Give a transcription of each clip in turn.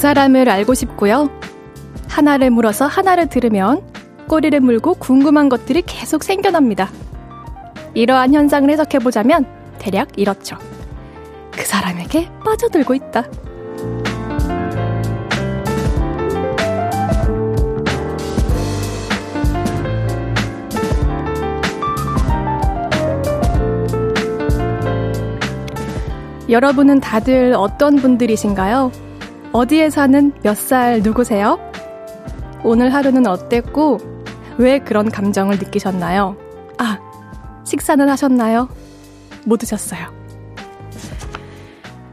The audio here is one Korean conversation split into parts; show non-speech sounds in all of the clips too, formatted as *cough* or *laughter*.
그 사람을 알고 싶고요. 하나를 물어서 하나를 들으면 꼬리를 물고 궁금한 것들이 계속 생겨납니다. 이러한 현상을 해석해보자면 대략 이렇죠. 그 사람에게 빠져들고 있다. 여러분은 다들 어떤 분들이신가요? 어디에 사는 몇 살 누구세요? 오늘 하루는 어땠고, 왜 그런 감정을 느끼셨나요? 아, 식사는 하셨나요? 못 드셨어요.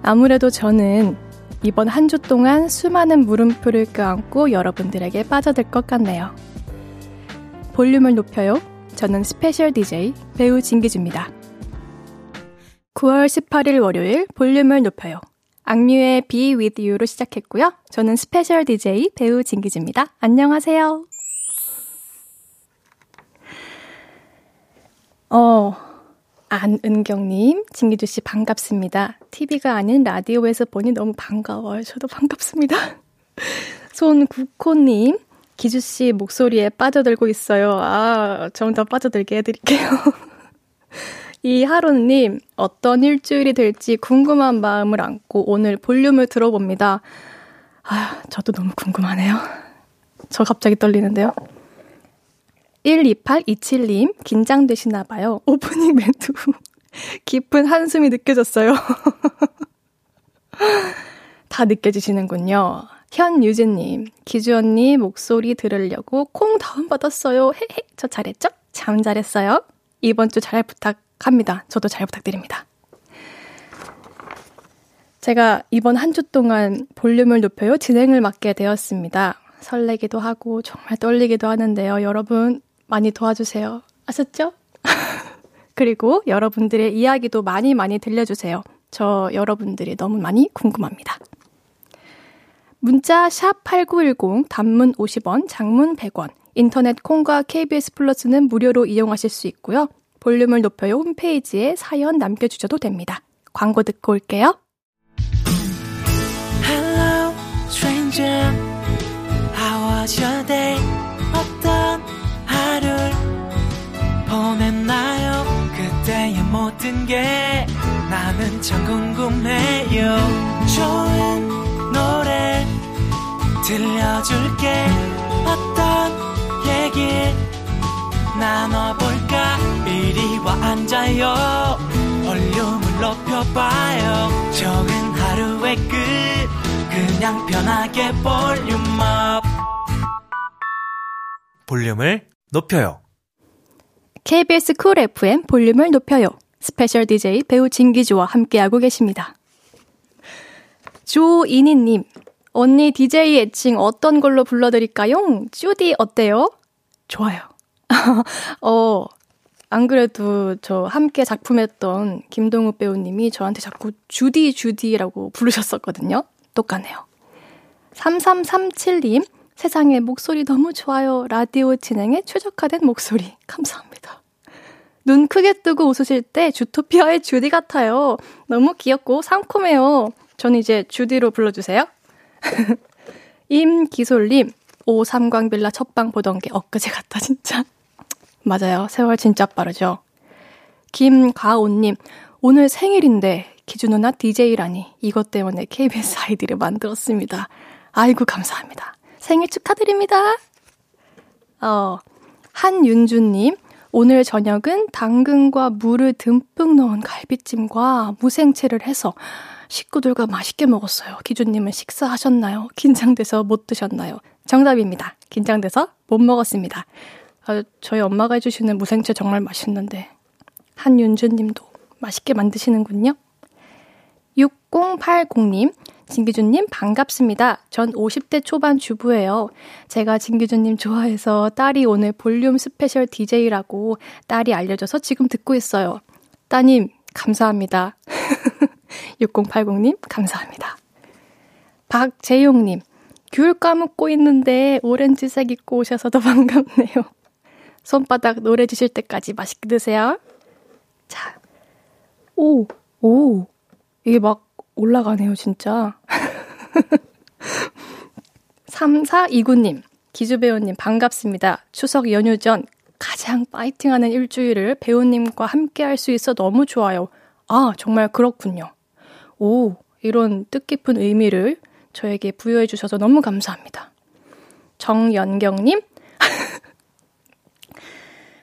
아무래도 저는 이번 한 주 동안 수많은 물음표를 껴안고 여러분들에게 빠져들 것 같네요. 볼륨을 높여요. 저는 special DJ 배우 진기주입니다. 9월 18일 월요일 볼륨을 높여요. 악뮤의 Be With You로 시작했고요. 저는 special DJ 배우 진기주입니다. 안녕하세요. 어, 안은경님, 진기주씨 반갑습니다. TV가 아닌 라디오에서 보니 너무 반가워요. 저도 반갑습니다. *laughs* 손국호님, 기주씨 목소리에 빠져들고 있어요. 아, 좀 더 빠져들게 해드릴게요. *laughs* 이하루님, 어떤 일주일이 될지 궁금한 마음을 안고 오늘 볼륨을 들어봅니다. 아, 저도 너무 궁금하네요. 저 갑자기 떨리는데요. 12827님, 긴장되시나봐요. 오프닝 멘트 후 *laughs* 깊은 한숨이 느껴졌어요. *laughs* 다 느껴지시는군요. 현유진님, 기주 언니 목소리 들으려고 콩 다운받았어요. 헤헤, 저 잘했죠? 참 잘했어요. 이번 주 잘 부탁 갑니다. 저도 잘 부탁드립니다. 제가 이번 한 주 동안 볼륨을 높여요 진행을 맡게 되었습니다. 설레기도 하고 정말 떨리기도 하는데요. 여러분 많이 도와주세요. 아셨죠? *laughs* 그리고 여러분들의 이야기도 많이 많이 들려주세요. 저 여러분들이 너무 많이 궁금합니다. 문자 샵8910 단문 50원, 장문 100원, 인터넷 콩과 KBS 플러스는 무료로 이용하실 수 있고요. 볼륨을 높여요 홈페이지에 사연 남겨주셔도 됩니다. 광고 듣고 올게요. Hello, stranger. How was your day? 어떤 하루를 보냈나요? 그때의 모든 게 나는 참 궁금해요. 좋은 노래 들려줄게. 어떤 얘기 나눠볼까? 이리 와 앉아요 볼륨을 높여봐요 적은 하루의 끝 그냥 편하게 volume up 볼륨을 높여요 KBS Cool FM 볼륨을 높여요 special DJ 배우 진기주와 함께하고 계십니다 조이니님 언니 DJ 애칭 어떤 걸로 불러드릴까요? 쭈디 어때요? 좋아요. *laughs* 어, 안 그래도 저 함께 작품했던 김동우 배우님이 저한테 자꾸 주디 주디라고 부르셨었거든요. 똑같네요. 3337님, 세상에 목소리 너무 좋아요. 라디오 진행에 최적화된 목소리. 감사합니다. 눈 크게 뜨고 웃으실 때 주토피아의 주디 같아요. 너무 귀엽고 상콤해요. 전 이제 주디로 불러주세요. *laughs* 임기솔님, 오 삼광빌라 첫방 보던 게 엊그제 같다, 진짜. 맞아요. 세월 진짜 빠르죠. 김가온님, 오늘 생일인데 기준 누나 DJ라니 이것 때문에 KBS 아이디를 만들었습니다. 아이고 감사합니다. 생일 축하드립니다. 어, 한윤주님, 오늘 저녁은 당근과 물을 듬뿍 넣은 갈비찜과 무생채를 해서 식구들과 맛있게 먹었어요. 기주님은 식사하셨나요? 긴장돼서 못 드셨나요? 정답입니다. 긴장돼서 못 먹었습니다. 아, 저희 엄마가 해주시는 무생채 정말 맛있는데 한윤주 님도 맛있게 만드시는군요. 6080님, 진기주님 반갑습니다. 전 50대 초반 주부예요. 제가 진기주님 좋아해서 딸이 오늘 볼륨 special DJ라고 딸이 알려줘서 지금 듣고 있어요. 따님, 감사합니다. *laughs* 6080님, 감사합니다. 박재용님, 귤 까먹고 있는데 오렌지색 입고 오셔서 더 *laughs* 반갑네요. 손바닥 노래지실 때까지 맛있게 드세요. 자, 오, 오. 이게 막 올라가네요, 진짜. *laughs* 3429님, 기주배우님 반갑습니다. 추석 연휴 전 가장 파이팅하는 일주일을 배우님과 함께 할 수 있어 너무 좋아요. 아, 정말 그렇군요. 오, 이런 뜻깊은 의미를 저에게 부여해 주셔서 너무 감사합니다. 정연경님,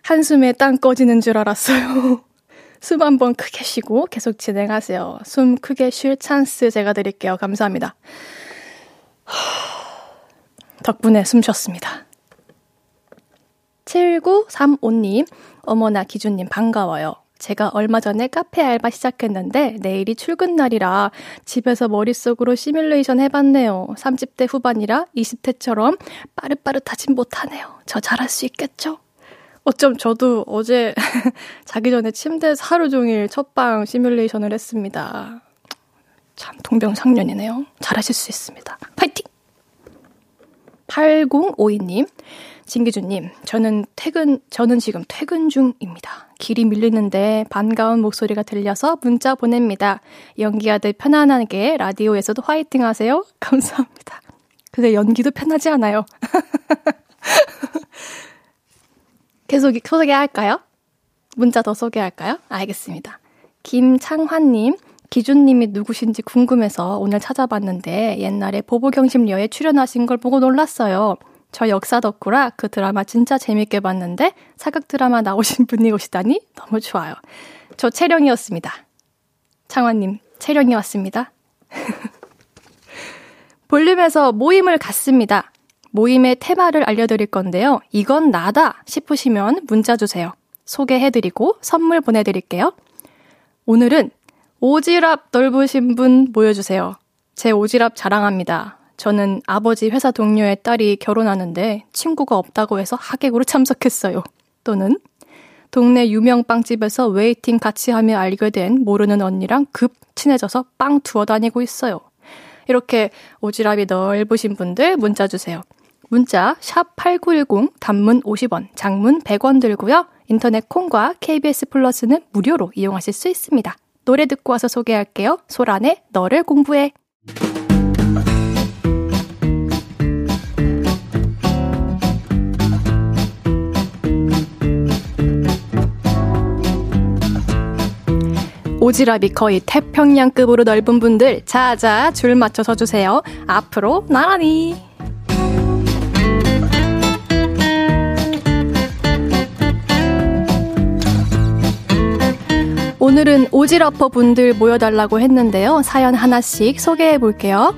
한숨에 땅 꺼지는 줄 알았어요. *laughs* 숨 한번 크게 쉬고 계속 진행하세요. 숨 크게 쉴 찬스 제가 드릴게요. 감사합니다. *sighs* 덕분에 숨 쉬었습니다. 7935님, 어머나 기준님 반가워요. 제가 얼마 전에 카페 알바 시작했는데 내일이 출근 날이라 집에서 머릿속으로 시뮬레이션 해봤네요. 30대 후반이라 20대처럼 빠릇빠릇하진 못하네요. 저 잘할 수 있겠죠? 어쩜 저도 어제 *laughs* 자기 전에 침대에서 하루 종일 첫방 시뮬레이션을 했습니다. 참 동병상련이네요. 잘하실 수 있습니다. 파이팅! 8052님, 진기주님, 저는 퇴근, 저는 지금 퇴근 중입니다. 길이 밀리는데 반가운 목소리가 들려서 문자 보냅니다. 연기하듯 편안하게 라디오에서도 화이팅 하세요. *laughs* 감사합니다. 근데 연기도 편하지 않아요. *laughs* 계속 소개할까요? 문자 더 소개할까요? 알겠습니다. 김창환님, 기준님이 누구신지 궁금해서 오늘 찾아봤는데 옛날에 보보경심녀에 출연하신 걸 보고 놀랐어요. 저 역사 덕후라 그 드라마 진짜 재밌게 봤는데 사극 드라마 나오신 *laughs* 분이 오시다니 너무 좋아요. 저 채령이었습니다. 창환님, 채령이 왔습니다. *laughs* 볼륨에서 모임을 갖습니다. 모임의 테마를 알려드릴 건데요. 이건 나다 싶으시면 문자 주세요. 소개해드리고 선물 보내드릴게요. 오늘은 오지랖 넓으신 분 모여주세요. 제 오지랖 자랑합니다. 저는 아버지 회사 동료의 딸이 결혼하는데 친구가 없다고 해서 하객으로 참석했어요. 또는 동네 유명 빵집에서 waiting 같이 하며 알게 된 모르는 언니랑 급 친해져서 빵 투어 다니고 있어요. 이렇게 오지랖이 넓으신 분들 문자 주세요. 문자 샵 8910 단문 50원, 장문 100원 들고요. 인터넷 콩과 KBS 플러스는 무료로 이용하실 수 있습니다. 노래 듣고 와서 소개할게요. 소란의 너를 공부해. 오지랖이 거의 태평양급으로 넓은 분들 자자 줄 맞춰 서주세요. 앞으로 나란히. 오늘은 오지러퍼 분들 모여달라고 했는데요. 사연 하나씩 소개해 볼게요.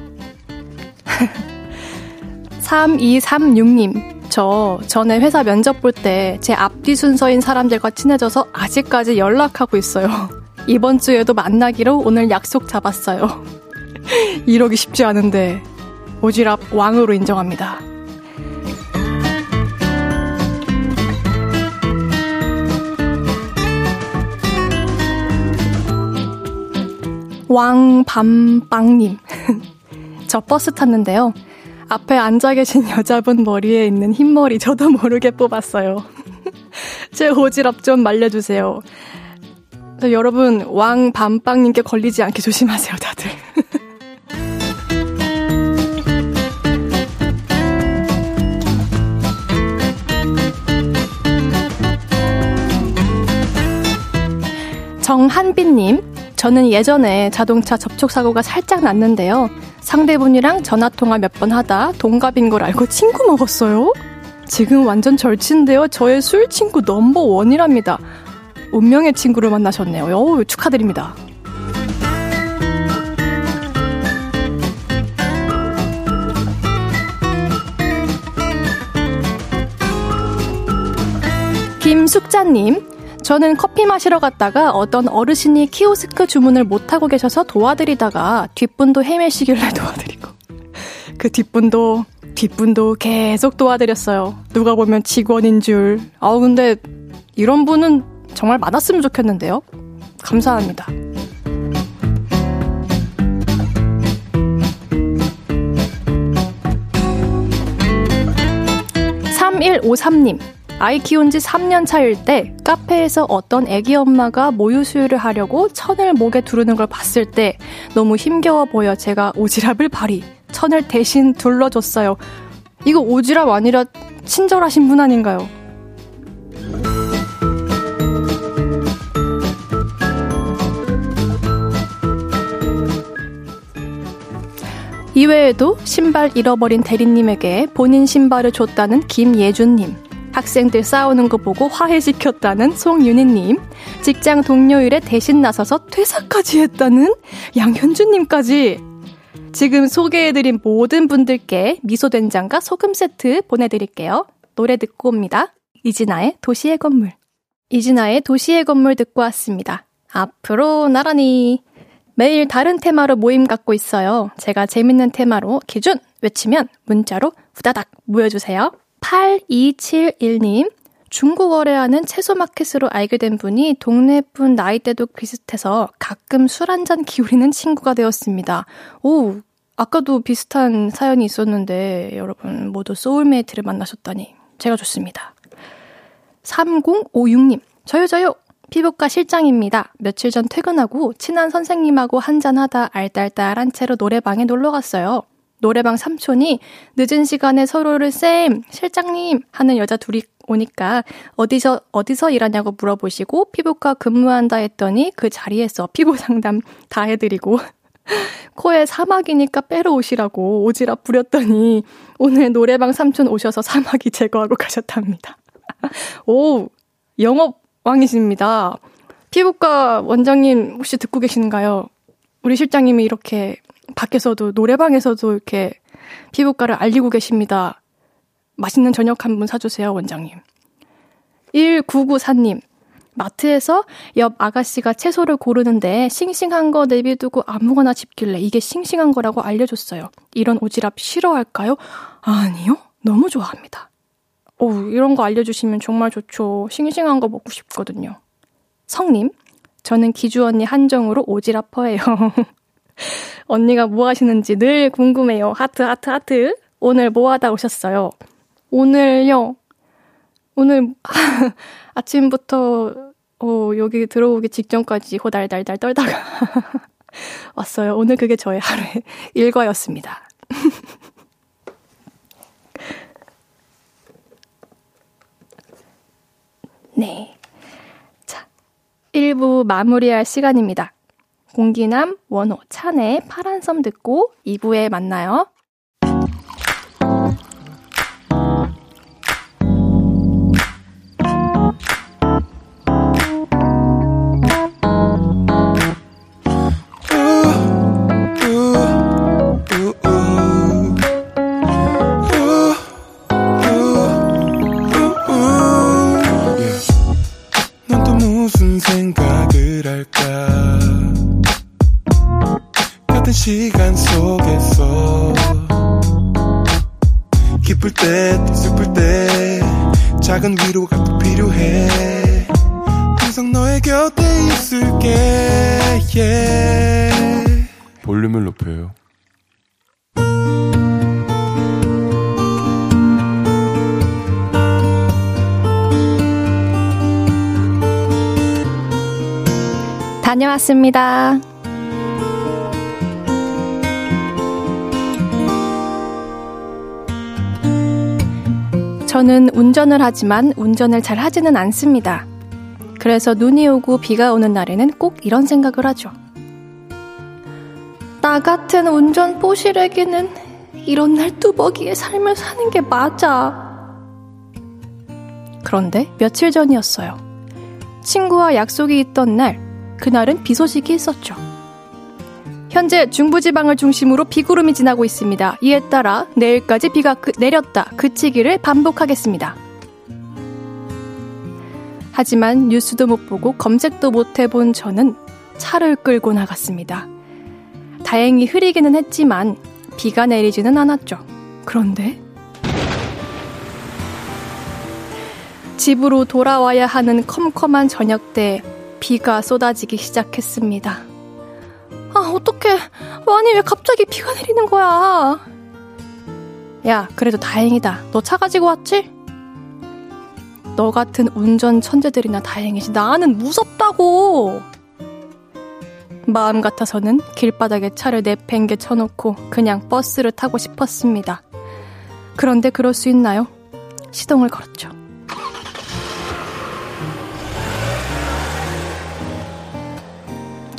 *laughs* 3236님. 저 전에 회사 면접 볼 때 제 앞뒤 순서인 사람들과 친해져서 아직까지 연락하고 있어요. *laughs* 이번 주에도 만나기로 오늘 약속 잡았어요. *laughs* 이러기 쉽지 않은데 오지랖 왕으로 인정합니다. 왕밤빵님. *laughs* 저 버스 탔는데요. 앞에 앉아 계신 여자분 머리에 있는 흰머리 저도 모르게 뽑았어요. *laughs* 제 오지랖 좀 말려주세요. 여러분, 왕밤빵님께 걸리지 않게 조심하세요, 다들. *laughs* 정한빈님, 저는 예전에 자동차 접촉 사고가 살짝 났는데요. 상대분이랑 전화 통화 몇 번 하다 동갑인 걸 알고 친구 먹었어요. 지금 완전 절친인데요. 저의 술 친구 넘버 원이랍니다. 운명의 친구를 만나셨네요. 오, 축하드립니다. 김숙자님, 저는 커피 마시러 갔다가 어떤 어르신이 키오스크 주문을 못하고 계셔서 도와드리다가 뒷분도 헤매시길래 *laughs* 도와드리고 그 뒷분도 뒷분도 계속 도와드렸어요. 누가 보면 직원인 줄. 아우 근데 이런 분은 정말 많았으면 좋겠는데요. 감사합니다. 3153님. 아이 키운 지 3년 차일 때 카페에서 어떤 애기 엄마가 모유 수유를 하려고 천을 목에 두르는 걸 봤을 때 너무 힘겨워 보여 제가 오지랖을 발휘 천을 대신 둘러줬어요. 이거 오지랖 아니라 친절하신 분 아닌가요? 이외에도 신발 잃어버린 대리님에게 본인 신발을 줬다는 김예준님, 학생들 싸우는 거 보고 화해시켰다는 송윤희님, 직장 동료 일에 대신 나서서 퇴사까지 했다는 양현주님까지 지금 소개해드린 모든 분들께 미소된장과 소금 세트 보내드릴게요. 노래 듣고 옵니다. 이진아의 도시의 건물. 이진아의 도시의 건물 듣고 왔습니다. 앞으로 나란히. 매일 다른 테마로 모임 갖고 있어요. 제가 재밌는 테마로 기준 외치면 문자로 후다닥 모여주세요. 8271님, 중고거래 하는 채소 마켓으로 알게 된 분이 동네 분 나이대도 비슷해서 가끔 술 한 잔 기울이는 친구가 되었습니다. 오, 아까도 비슷한 사연이 있었는데 여러분 모두 soulmate를 만나셨다니 제가 좋습니다. 3056님, 저요, 저요! 피부과 실장입니다. 며칠 전 퇴근하고 친한 선생님하고 한잔하다 알딸딸한 채로 노래방에 놀러 갔어요. 노래방 삼촌이 늦은 시간에 서로를 쌤, 실장님 하는 여자 둘이 오니까 어디서, 어디서 일하냐고 물어보시고 피부과 근무한다 했더니 그 자리에서 피부 상담 다 해드리고 *laughs* 코에 사막이니까 빼러 오시라고 오지랖 부렸더니 오늘 노래방 삼촌 오셔서 사막이 제거하고 가셨답니다. *laughs* 오, 영업 왕이십니다. 피부과 원장님 혹시 듣고 계신가요? 우리 실장님이 이렇게 밖에서도 노래방에서도 이렇게 피부과를 알리고 계십니다. 맛있는 저녁 한 분 사주세요, 원장님. 1994님, 마트에서 옆 아가씨가 채소를 고르는데 싱싱한 거 내비두고 아무거나 집길래 이게 싱싱한 거라고 알려줬어요. 이런 오지랖 싫어할까요? 아니요. 너무 좋아합니다. 오, 이런 거 알려주시면 정말 좋죠. 싱싱한 거 먹고 싶거든요. 성님, 저는 기주 언니 한정으로 오지랖퍼예요. *laughs* *laughs* 언니가 뭐 하시는지 늘 궁금해요. 하트, 하트, 하트. 오늘 뭐 하다 오셨어요? 오늘요. 오늘 *laughs* 아침부터 어, 여기 들어오기 직전까지 호달달달 떨다가 *laughs* 왔어요. 오늘 그게 저의 하루의 일과였습니다. 네. 자, 1부 마무리할 시간입니다. 공기남 원호 찬의 파란 섬 듣고 2부에 만나요. 다녀왔습니다. 저는 운전을 하지만 운전을 잘 하지는 않습니다. 그래서 눈이 오고 비가 오는 날에는 꼭 이런 생각을 하죠. 나 같은 운전 뽀시래기는 이런 날 뚜벅이의 삶을 사는 게 맞아. 그런데 며칠 전이었어요. 친구와 약속이 있던 날, 그날은 비 소식이 있었죠. 현재 중부지방을 중심으로 비구름이 지나고 있습니다. 이에 따라 내일까지 비가 그, 내렸다 그치기를 반복하겠습니다. 하지만 뉴스도 못 보고 검색도 못 해본 저는 차를 끌고 나갔습니다. 다행히 흐리기는 했지만 비가 내리지는 않았죠. 그런데 집으로 돌아와야 하는 컴컴한 저녁 때 비가 쏟아지기 시작했습니다. 아, 어떡해. 아니, 왜 갑자기 비가 내리는 거야? 야, 그래도 다행이다. 너 차 가지고 왔지? 너 같은 운전 천재들이나 다행이지. 나는 무섭다고! 마음 같아서는 길바닥에 차를 내팽개 쳐놓고 그냥 버스를 타고 싶었습니다. 그런데 그럴 수 있나요? 시동을 걸었죠.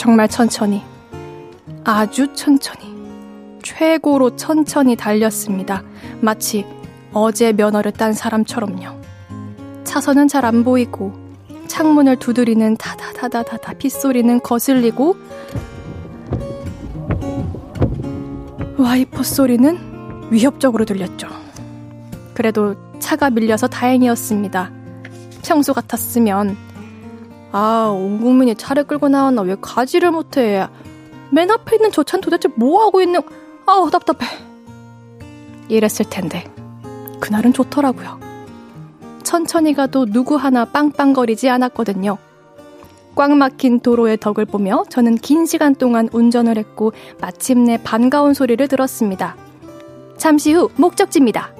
정말 천천히, 아주 천천히, 최고로 천천히 달렸습니다. 마치 어제 면허를 딴 사람처럼요. 차선은 잘 안 보이고, 창문을 두드리는 다다다다다다 빗소리는 거슬리고, 와이퍼 소리는 위협적으로 들렸죠. 그래도 차가 밀려서 다행이었습니다. 평소 같았으면 아, 온 국민이 차를 끌고 나왔나 왜 가지를 못해? 맨 앞에 있는 저 차는 도대체 뭐 하고 있는? 아우 답답해. 이랬을 텐데 그날은 좋더라고요. 천천히 가도 누구 하나 빵빵거리지 않았거든요. 꽉 막힌 도로의 덕을 보며 저는 긴 시간 동안 운전을 했고 마침내 반가운 소리를 들었습니다. 잠시 후 목적지입니다.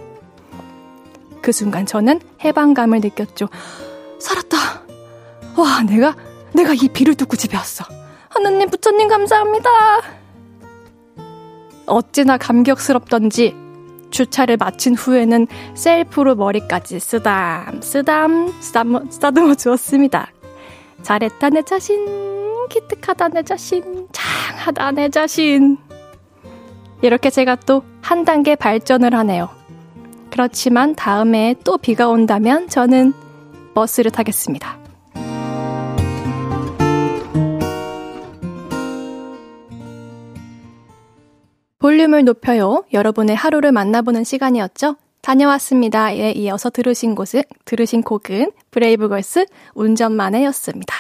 그 순간 저는 해방감을 느꼈죠. 살았다. 와, 내가, 내가 이 비를 뚫고 집에 왔어. 하느님, 부처님 감사합니다. 어찌나 감격스럽던지 주차를 마친 후에는 셀프로 머리까지 쓰담, 쓰담, 쓰담, 쓰다듬어 주었습니다. 잘했다, 내 자신. 기특하다, 내 자신. 장하다, 내 자신. 이렇게 제가 또 한 단계 발전을 하네요. 그렇지만 다음에 또 비가 온다면 저는 버스를 타겠습니다. 볼륨을 높여요. 여러분의 하루를 만나보는 시간이었죠? 다녀왔습니다에 이어서 들으신 곳은, 들으신 곡은 브레이브걸스 운전만해였습니다.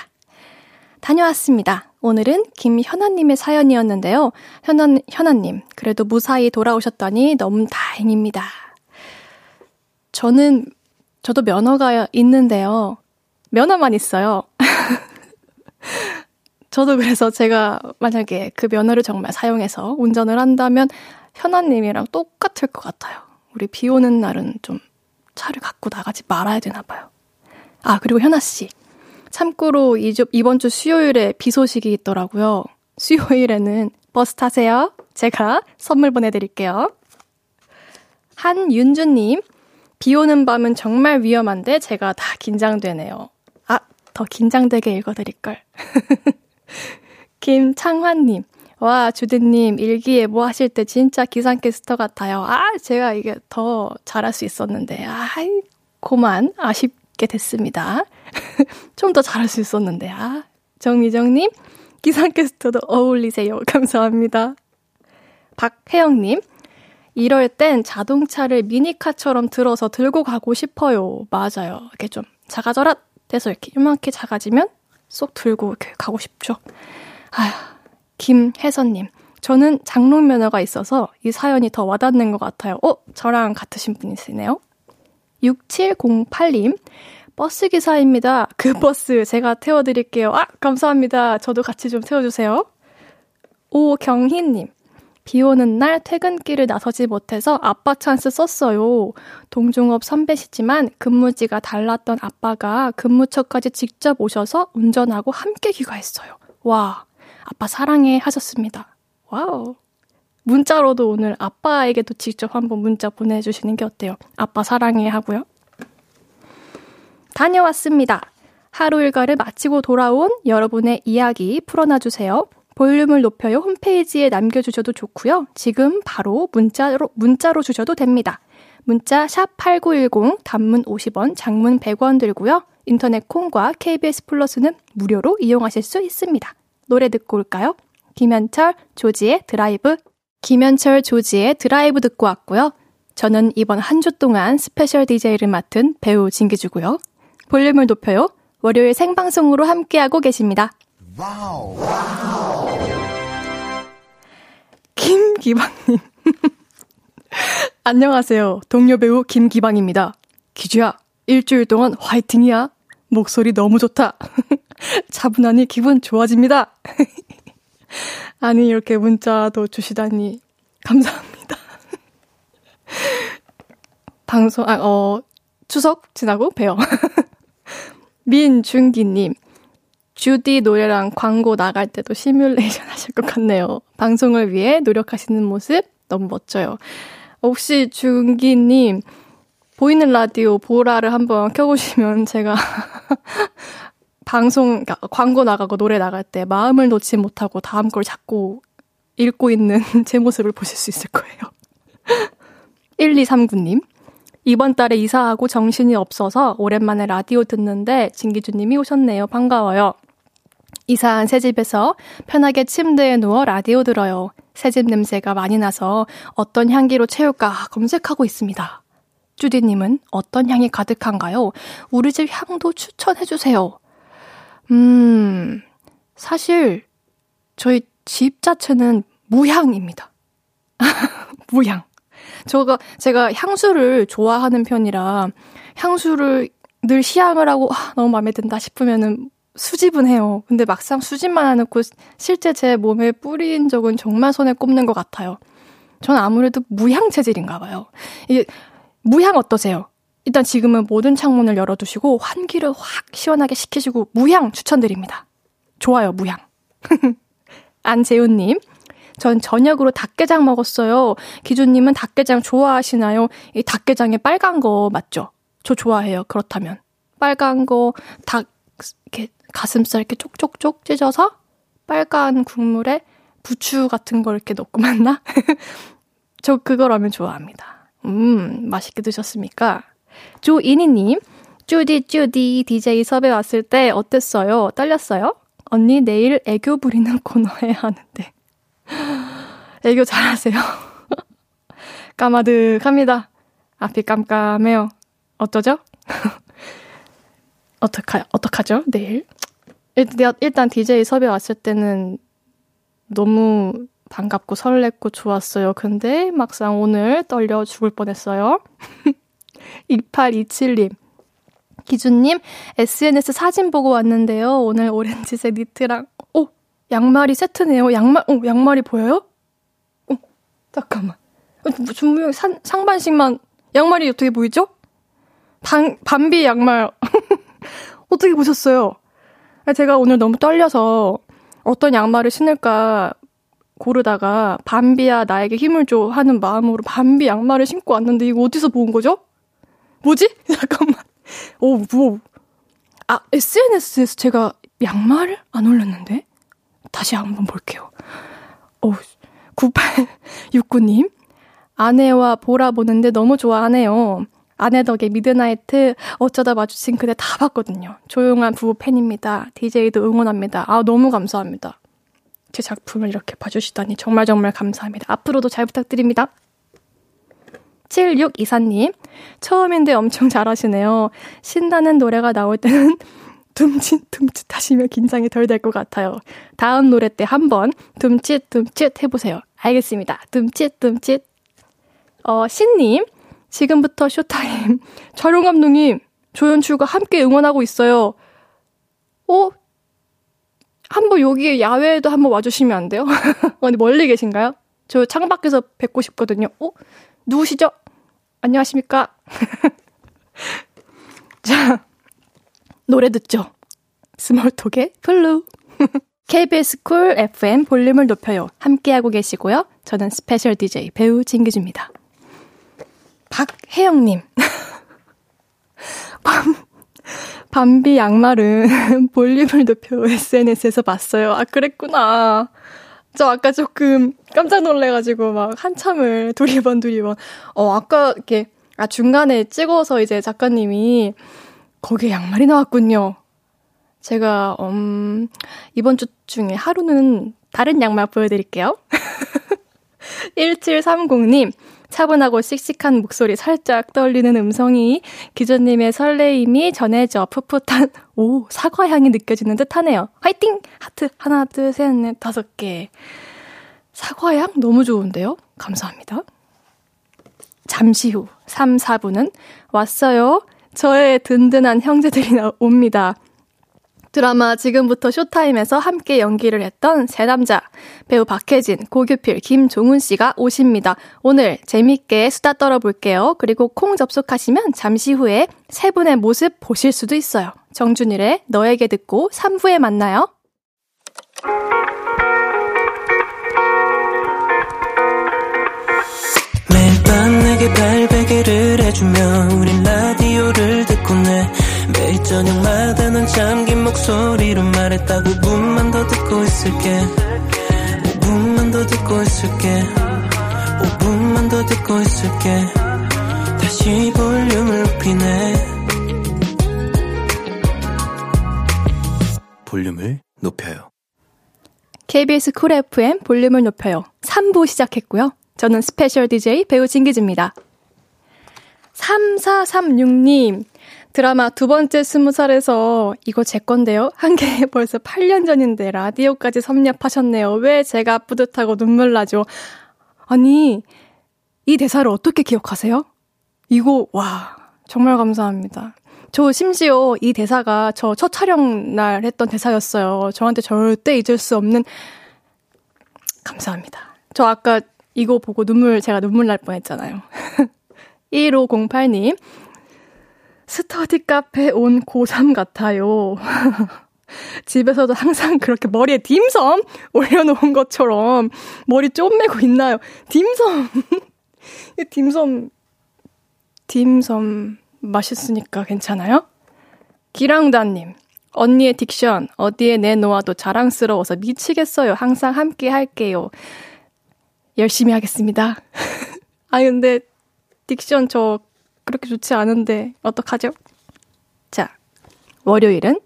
다녀왔습니다. 오늘은 김현아님의 사연이었는데요. 현아, 현아님, 그래도 무사히 돌아오셨더니 너무 다행입니다. 저는, 저도 면허가 있는데요. 면허만 있어요. *laughs* 저도 그래서 제가 만약에 그 면허를 정말 사용해서 운전을 한다면 현아님이랑 똑같을 것 같아요. 우리 비 오는 날은 좀 차를 갖고 나가지 말아야 되나 봐요. 아, 그리고 현아 씨. 참고로 이번 주 수요일에 비 소식이 있더라고요. 수요일에는 버스 타세요. 제가 선물 보내드릴게요. 한윤주님, 비 오는 밤은 정말 위험한데 제가 다 긴장되네요. 아, 더 긴장되게 읽어드릴걸. *laughs* *laughs* 김창환님, 와, 주디님, 일기예보 하실 때 진짜 기상캐스터 같아요. 아, 제가 이게 더 잘할 수 있었는데. 아이, 고만, 아쉽게 됐습니다. *laughs* 좀 더 잘할 수 있었는데. 아, 정미정님, 기상캐스터도 어울리세요. *laughs* 감사합니다. 박혜영님, 이럴 땐 자동차를 미니카처럼 들어서 들고 가고 싶어요. 맞아요. 이렇게 좀 작아져라 돼서 이렇게 이만하게 작아지면 쏙 들고 이렇게 가고 싶죠. 아휴, 김혜선님. 저는 장롱 면허가 있어서 이 사연이 더 와닿는 것 같아요. 어? 저랑 같으신 분이시네요. 6708님. 버스 기사입니다. 그 *laughs* 버스 제가 태워드릴게요. 아, 감사합니다. 저도 같이 좀 태워주세요. 오경희님. 비 오는 날 퇴근길을 나서지 못해서 아빠 찬스 썼어요. 동종업 선배시지만 근무지가 달랐던 아빠가 근무처까지 직접 오셔서 운전하고 함께 귀가했어요. 와, 아빠 사랑해 하셨습니다. 와우. 문자로도 오늘 아빠에게도 직접 한번 문자 보내주시는 게 어때요? 아빠 사랑해 하고요. 다녀왔습니다. 하루 일과를 마치고 돌아온 여러분의 이야기 풀어놔주세요. 볼륨을 높여요 홈페이지에 남겨주셔도 좋고요. 지금 바로 문자로, 문자로 주셔도 됩니다. 문자 샵8910 단문 50원, 장문 100원 들고요. 인터넷 콩과 KBS 플러스는 무료로 이용하실 수 있습니다. 노래 듣고 올까요? 김현철, 조지의 드라이브. 김현철, 조지의 드라이브 듣고 왔고요. 저는 이번 한 주 동안 special DJ를 맡은 배우 진기주고요. 볼륨을 높여요. 월요일 생방송으로 함께하고 계십니다. 와우. 김기방님. *laughs* 안녕하세요. 동료 배우 김기방입니다. 기주야, 일주일 동안 화이팅이야. 목소리 너무 좋다. *laughs* 차분하니 기분 좋아집니다. *laughs* 아니, 이렇게 문자도 주시다니 감사합니다. 방송, 아, 어, 추석 지나고 봬요. 민준기님, 주디 노래랑 광고 나갈 때도 시뮬레이션 *laughs* 하실 것 같네요. 방송을 위해 노력하시는 모습 너무 멋져요. 혹시 중기님, 보이는 라디오 보라를 한번 켜보시면 제가 *laughs* 방송, 그러니까 광고 나가고 노래 나갈 때 마음을 놓지 못하고 다음 걸 자꾸 읽고 있는 *laughs* 제 모습을 보실 수 있을 거예요. 1239님. 이번 달에 이사하고 정신이 없어서 오랜만에 라디오 듣는데 진기주님이 오셨네요. 반가워요. 이사한 새 집에서 편하게 침대에 누워 라디오 들어요. 새집 냄새가 많이 나서 어떤 향기로 채울까 검색하고 있습니다. 주디님은 어떤 향이 가득한가요? 우리 집 향도 추천해주세요. 음, 사실, 저희 집 자체는 무향입니다. *laughs* 무향. 저가, 제가 향수를 좋아하는 편이라, 향수를 늘 시향을 하고, 아, 너무 마음에 든다 싶으면은 수집은 해요. 근데 막상 수집만 해놓고 실제 제 몸에 뿌린 적은 정말 손에 꼽는 것 같아요. 전 아무래도 무향 체질인가 봐요. 이게 무향 어떠세요? 일단 지금은 모든 창문을 열어두시고 환기를 확 시원하게 시키시고 무향 추천드립니다. 좋아요, 무향. *laughs* 안재훈님, 전 저녁으로 닭게장 먹었어요. 기준님은 닭게장 좋아하시나요? 이 닭게장에 빨간 거 맞죠? 저 좋아해요. 그렇다면. 빨간 거, 닭, 가슴살 이렇게 쪽쪽쪽 찢어서 빨간 국물에 부추 같은 걸 이렇게 넣고 맞나? *laughs* 저 그거라면 좋아합니다. 음, 맛있게 드셨습니까? 조이니님, 쭈디 쭈디 DJ 섭외 왔을 때 어땠어요? 떨렸어요? 언니 내일 애교 부리는 코너 해야 하는데. *laughs* 애교 잘하세요. *laughs* 까마득합니다. 앞이 깜깜해요. 어쩌죠? 어떡하, 어떡하죠? 내일? 일단, DJ 섭외 왔을 때는 너무 반갑고 설렜고 좋았어요. 근데 막상 오늘 떨려 죽을 뻔했어요. *laughs* 2827님. 기준님, SNS 사진 보고 왔는데요. 오늘 오렌지색 니트랑, 오, 양말이 세트네요. 양말, 오, 양말이 보여요? 오, 잠깐만. 분명히 상반씩만 양말이 어떻게 보이죠? 반, 반비 양말. *laughs* 어떻게 보셨어요? 제가 오늘 너무 떨려서 어떤 양말을 신을까 고르다가 밤비야 나에게 힘을 줘 하는 마음으로 밤비 양말을 신고 왔는데 이거 어디서 본 거죠? 뭐지? *laughs* 잠깐만. 오, 뭐. 아, SNS에서 제가 양말을 안 올렸는데? 다시 한번 볼게요. 오, 9869님. 아내와 보라 보는데 너무 좋아하네요. 아내 덕에 미드나이트 어쩌다 마주친 그대 다 봤거든요. 조용한 부부 팬입니다. DJ도 응원합니다. 아, 너무 감사합니다. 제 작품을 이렇게 봐주시다니 정말 정말 감사합니다. 앞으로도 잘 부탁드립니다. 7624님, 처음인데 엄청 잘하시네요. 신나는 노래가 나올 때는 *laughs* 둠칫둠칫 하시며 긴장이 덜 될 것 같아요. 다음 노래 때 한번 둠칫둠칫 해보세요. 알겠습니다. 둠칫둠칫. 어, 신님, 지금부터 쇼타임. *laughs* 촬영 감독님, 조연출과 함께 응원하고 있어요. 어? 한번 여기 야외에도 한번 와주시면 안 돼요? *laughs* 어디 멀리 계신가요? 저 창밖에서 뵙고 싶거든요. 어? 누구시죠? 안녕하십니까? *laughs* 자, 노래 듣죠? 스몰톡의 플루. KBS 쿨 FM 볼륨을 높여요. 함께하고 계시고요. 저는 special DJ 배우 진기주입니다. 박혜영님. *laughs* 밤, 밤비 양말은 *laughs* 볼륨을 높여 SNS에서 봤어요. 아, 그랬구나. 저 아까 조금 깜짝 놀래가지고 막 한참을 두리번 두리번. 어, 아까 이렇게, 아, 중간에 찍어서 이제 작가님이 거기에 양말이 나왔군요. 제가, 음, 이번 주 중에 하루는 다른 양말 보여드릴게요. *laughs* 1730님, 차분하고 씩씩한 목소리 살짝 떨리는 음성이 기조님의 설레임이 전해져 풋풋한 오 사과 향이 느껴지는 듯하네요. 화이팅! 하트 하나 둘셋넷 다섯 개. 사과 향 너무 좋은데요? 감사합니다. 잠시 후 3, 4분은 왔어요. 저의 든든한 형제들이 옵니다. 드라마 지금부터 쇼타임에서 함께 연기를 했던 세 남자 배우 박혜진, 고규필, 김종훈 씨가 오십니다. 오늘 재밌게 수다 떨어볼게요. 그리고 콩 접속하시면 잠시 후에 세 분의 모습 보실 수도 있어요. 정준일의 너에게 듣고 3부에 만나요. 매일 밤 너에게 발베개를 해주며 우린 라디오를 듣고 내 저녁마다 넌 잠긴 목소리로 말했다 5분만 더 듣고 있을게. 5분만 더 듣고 있을게. 5분만 더 듣고 있을게. 다시 볼륨을 높이네. 볼륨을 높여요. KBS 쿨 FM 볼륨을 높여요. 3부 시작했고요. 저는 special DJ 배우 진기주입니다. 3436님 드라마 두 번째 스무 살에서 이거 제 건데요. 한 게 *laughs* 벌써 8년 전인데 라디오까지 섭렵하셨네요. 왜 제가 뿌듯하고 눈물 나죠? 아니, 이 대사를 어떻게 기억하세요? 이거, 와, 정말 감사합니다. 저 심지어 이 대사가 저 첫 촬영 날 했던 대사였어요. 저한테 절대 잊을 수 없는, 감사합니다. 저 아까 이거 보고 눈물, 제가 눈물 날 뻔 했잖아요. 1508님, 스터디 카페 온 고3 같아요. *laughs* 집에서도 항상 그렇게 머리에 딤섬 올려놓은 것처럼 머리 쪼매고 있나요? 딤섬. *laughs* 이 딤섬, 딤섬 맛있으니까 괜찮아요? 기랑다님, 언니의 딕션 어디에 내놓아도 자랑스러워서 미치겠어요. 항상 함께 할게요. 열심히 하겠습니다. *laughs* 아, 근데 딕션 저 그렇게 좋지 않은데 어떡하죠? 자, 월요일은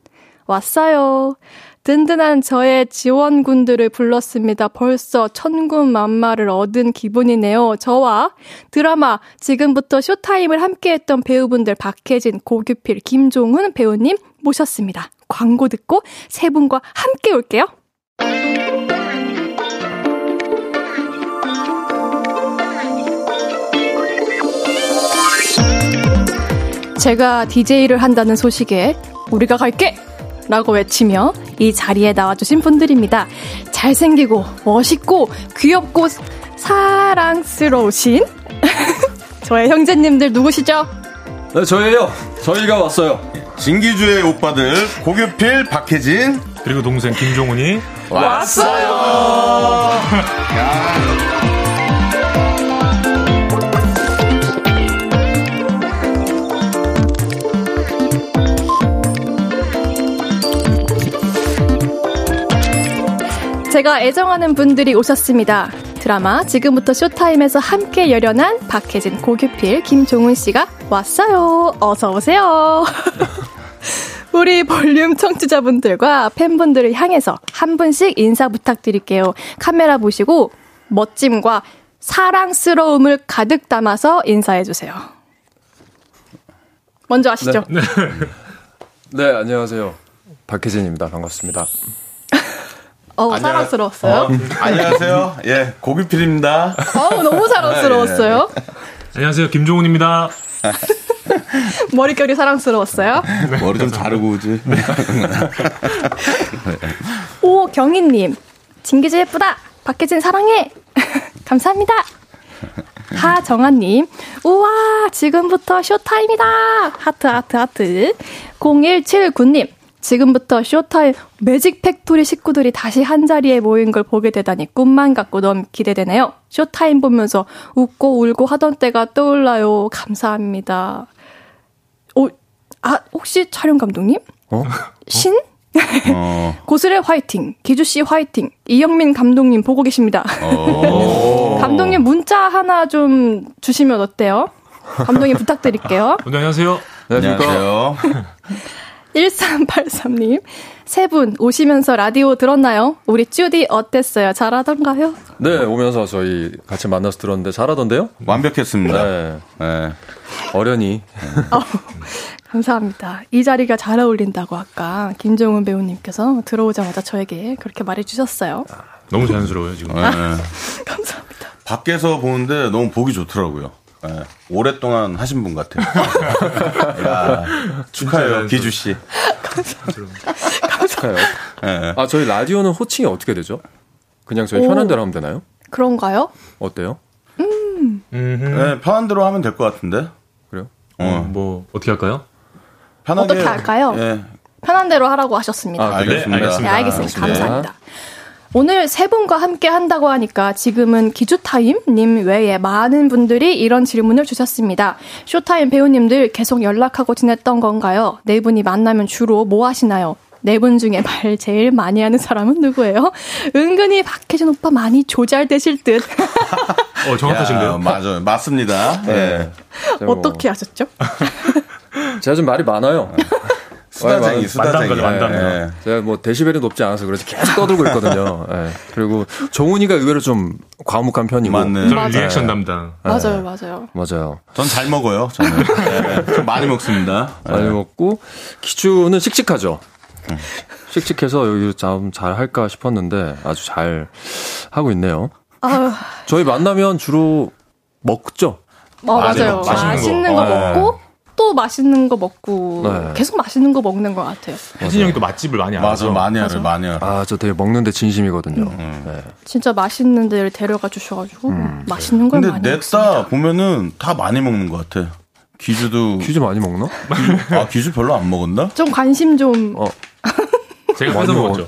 왔어요. 든든한 저의 지원군들을 불렀습니다. 벌써 천군만마를 얻은 기분이네요. 저와 드라마 지금부터 쇼타임을 함께했던 배우분들 박혜진, 고규필, 김종훈 배우님 모셨습니다. 광고 듣고 세 분과 함께 올게요. 제가 DJ를 한다는 소식에 우리가 갈게! 라고 외치며 이 자리에 나와주신 분들입니다. 잘생기고 멋있고 귀엽고 사랑스러우신 *laughs* 저의 형제님들 누구시죠? 네, 저예요. 저희가 왔어요. 진기주의 오빠들 고규필, 박혜진 그리고 동생 김종훈이 왔어요. *laughs* 제가 애정하는 분들이 오셨습니다. 드라마 지금부터 쇼타임에서 함께 열연한 박혜진, 고규필, 김종훈 씨가 왔어요. 어서 오세요. *laughs* 우리 볼륨 청취자분들과 팬분들을 향해서 한 분씩 인사 부탁드릴게요. 카메라 보시고 멋짐과 사랑스러움을 가득 담아서 인사해 주세요. 먼저 하시죠. 네. *laughs* 네, 안녕하세요. 박혜진입니다. 반갑습니다. 어, 사랑스러웠어요? 어, 안녕하세요. 예, 고규필입니다. 어, 너무 사랑스러웠어요. 예, 예. 안녕하세요. 김종훈입니다. *laughs* 머릿결이 사랑스러웠어요? 머리 좀 자르고 오지. 오경희님, 진기주 예쁘다. 박해진 사랑해. *laughs* 감사합니다. 하정아님, 우와, 지금부터 쇼타임이다. 하트, 하트, 하트. 0179님, 지금부터 쇼타임 매직 팩토리 식구들이 다시 한 자리에 모인 걸 보게 되다니 꿈만 같고 너무 기대되네요. 쇼타임 보면서 웃고 울고 하던 때가 떠올라요. 감사합니다. 오, 아, 혹시 촬영 감독님? 어? 신? 어. *laughs* 고스레 화이팅, 기주 씨 화이팅, 이영민 감독님 보고 계십니다. 어. *laughs* 감독님 문자 하나 좀 주시면 어때요? 감독님 부탁드릴게요. *laughs* 네, 안녕하세요. 안녕하세요. 1383님, 세 분 오시면서 라디오 들었나요? 우리 쭈디 어땠어요? 잘하던가요? 네, 오면서 저희 같이 만나서 들었는데 잘하던데요? 완벽했습니다. 네. 네. 어련히. 어, *laughs* 감사합니다. 이 자리가 잘 어울린다고 아까 김정은 배우님께서 들어오자마자 저에게 그렇게 말해주셨어요. 너무 자연스러워요, 지금. 네. *laughs* 감사합니다. 밖에서 보는데 너무 보기 좋더라고요. 네, 오랫동안 하신 분 같아요. *laughs* 야, 축하해요, 기주 씨. 감사합니다. 감사해요. 네. 아, 저희 라디오는 호칭이 어떻게 되죠? 그냥 저희 오. 편한 대로 하면 되나요? 그런가요? 어때요? 음. 네, 편한 대로 하면 될 것 같은데. 그래요? 어, 뭐 어떻게 할까요? 편하게 어떻게 할까요? 예. 편한 대로 하라고 하셨습니다. 아, 알겠습니다. 네, 알겠습니다. 네, 알겠습니다. 감사합니다. 오늘 세 분과 함께 한다고 하니까 지금은 기주타임님 외에 많은 분들이 이런 질문을 주셨습니다. 쇼타임 배우님들 계속 연락하고 지냈던 건가요? 네 분이 만나면 주로 뭐 하시나요? 네 분 중에 말 제일 많이 하는 사람은 누구예요? 은근히 박혜준 오빠 많이 조잘되실 듯. *laughs* 어, 정확하신데요? 야, 맞아요. 맞습니다. 네. 뭐 어떻게 하셨죠? *laughs* 제가 좀 말이 많아요. *laughs* 수다쟁이, 수다쟁이. 만담가죠, 만담가. 예, 예. 제가 뭐 데시벨이 높지 않아서 그렇지 계속 떠들고 있거든요. 예. 그리고 종훈이가 의외로 좀 과묵한 편이고. 맞네. 저는 맞아요. 리액션 담당. 맞아요, 맞아요. 맞아요. 전 잘 먹어요, 저는. 네, 좀 많이 먹습니다. 많이 네. 먹고 기추는 씩씩하죠. 씩씩해서 여기 좀잘 할까 싶었는데 아주 잘 하고 있네요. 아, 저희 만나면 주로 먹죠. 어, 맞아요. 맞아요. 맛있는 맛있는 거. 거, 먹고 또 맛있는 거 먹고 네. 계속 맛있는 거 먹는 것 같아요. 혜진 형이 또 맛집을 많이 맞아, 알아서. 많이 알아요, 맞아. 많이 알아요. 아, 저 되게 먹는데 진심이거든요. 네. 진짜 맛있는 데를 데려가 주셔가지고 맛있는 걸 근데 많이 냈다 먹습니다. 보면은 다 많이 먹는 것 같아. 기주도. 퀴즈 많이 먹나? 아, 기주 별로 안 먹었나? 좀 관심 좀 어, *laughs* 제가 뺏어 먹었죠.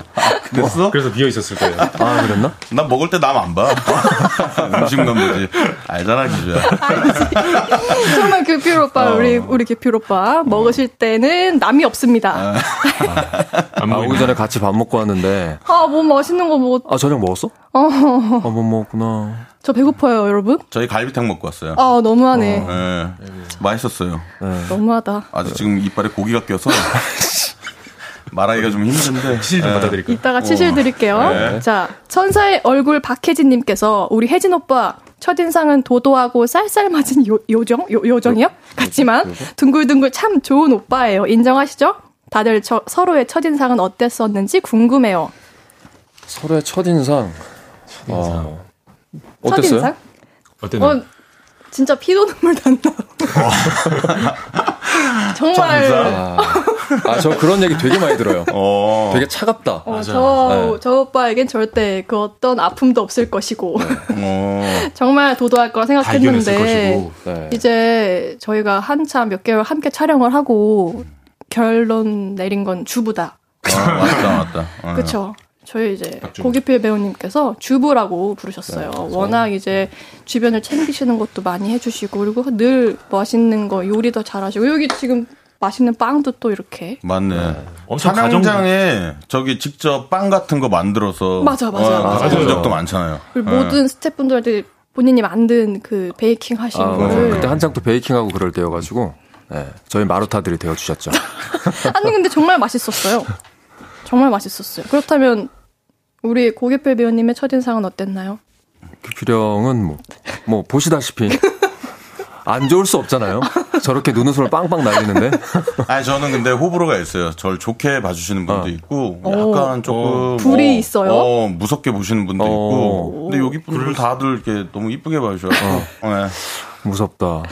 그랬어? 그래서 비어 있었을 거예요. 아, 그랬나? 나 먹을 때 남 안 봐. *laughs* 음식만 보지. 알잖아, 기주야. *laughs* 정말 규필 오빠 어. 우리 우리 규필 오빠 먹으실 때는 남이 없습니다. *laughs* 안 아, 오기. 전에 같이 밥 먹고 왔는데. 아 뭐 맛있는 거 먹었. 아, 저녁 먹었어? 어, 아, 못 먹었구나. 저 배고파요 여러분. 저희 갈비탕 먹고 왔어요. 아 너무하네. 예. 맛있었어요. 너무하다. 아직 지금 이빨에 고기가 껴서 말하기가 좀 힘든데. *laughs* 치실 좀 예. 받아드릴까요? 이따가 치실 드릴게요. 네. 자, 천사의 얼굴 박혜진님께서 우리 혜진 오빠 첫인상은 도도하고 쌀쌀 맞은 요, 요정? 요, 요정이요? 같지만 둥글둥글 참 좋은 오빠예요. 인정하시죠? 다들 저, 서로의 첫인상은 어땠었는지 궁금해요. 서로의 첫인상. 어, 어땠어요? 첫인상? 어땠나요? 어, 진짜 피도 눈물 난다. *laughs* 정말 아, 아, 저 그런 얘기 되게 많이 들어요. 어. 되게 차갑다. 어, 저, 네. 저 오빠에겐 절대 그 어떤 아픔도 없을 것이고 어. *laughs* 정말 도도할 거라 생각했는데 것이고. 네. 이제 저희가 한참 몇 개월 함께 촬영을 하고 결론 내린 건 주부다. 아, 맞다, 맞다. 어. 그쵸? 저희 이제 박주부. 고기필 배우님께서 주부라고 부르셨어요. 워낙 이제 주변을 챙기시는 것도 많이 해주시고 그리고 늘 맛있는 거 요리도 잘하시고 여기 지금 맛있는 빵도 또 이렇게 맞네. 엄청 촬영장에 저기 직접 빵 같은 거 만들어서 맞아, 맞아, 어, 맞아. 맞아요. 적도 많잖아요. 그리고 예. 모든 스태프분들한테 본인이 만든 그 베이킹 하신 아. 거를 그때 한창 또 베이킹하고 그럴 때여가지고, 네, 저희 마루타들이 되어 주셨죠. *laughs* 아니 근데 정말 맛있었어요. *laughs* 정말 맛있었어요. 그렇다면 우리 고기필 배우님의 첫인상은 어땠나요? 규령은 뭐, 뭐, 보시다시피. 안 좋을 수 없잖아요. 저렇게 눈웃음을 빵빵 날리는데. 아니 저는 근데 호불호가 있어요. 저를 좋게 봐주시는 분도 어. 있고 약간 조금 불이 어, 있어요? 어, 무섭게 보시는 분도 어. 있고. 근데 여기 분들 다들 이렇게 너무 이쁘게 봐주셔서 네. 무섭다. 어.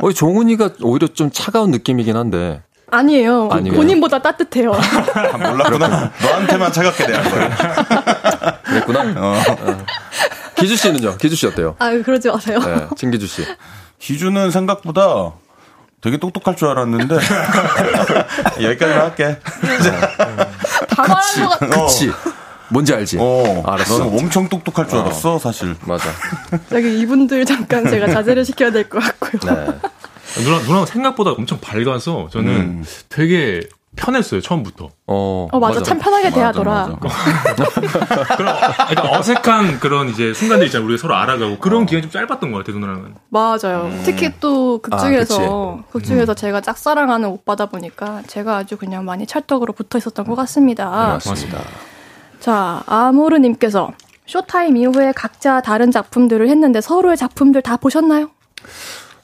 어, 종훈이가 오히려 좀 차가운 느낌이긴 한데. 아니에요. 아니에요? 본인보다 따뜻해요. 아, *laughs* 몰랐구나. 너한테만 차갑게 대한 거야. *laughs* 그랬구나. 어. 기주 씨는요? 기주 씨 어때요? 아 그러지 마세요. 네, 진기주 씨. 기주는 생각보다 되게 똑똑할 줄 알았는데 *laughs* 여기까지만 할게. 다 말한 것 같. 그치. 뭔지 알지? 어, 알았어. 너는 엄청 똑똑할 줄 알았어, 사실. 맞아. 여기 이분들 잠깐 제가 자제를 시켜야 될 것 같고요. 네. 누나, 누나 생각보다 엄청 밝아서 저는 음. 되게 편했어요, 처음부터. 어, 어 맞아, 참 편하게 맞아, 대하더라. 맞아. *laughs* 그런, 그러니까 어색한 그런 이제 순간들 있잖아요. 우리가 서로 알아가고. 그런 기간이 좀 짧았던 것 같아요, 누나랑은. 맞아요. 특히 또극 아, 중에서 극 중에서 제가 짝사랑하는 오빠다 보니까 제가 아주 그냥 많이 찰떡으로 붙어 있었던 것 같습니다. 맞습니다. 자, 아모르님께서 쇼타임 이후에 각자 다른 작품들을 했는데 서로의 작품들 다 보셨나요?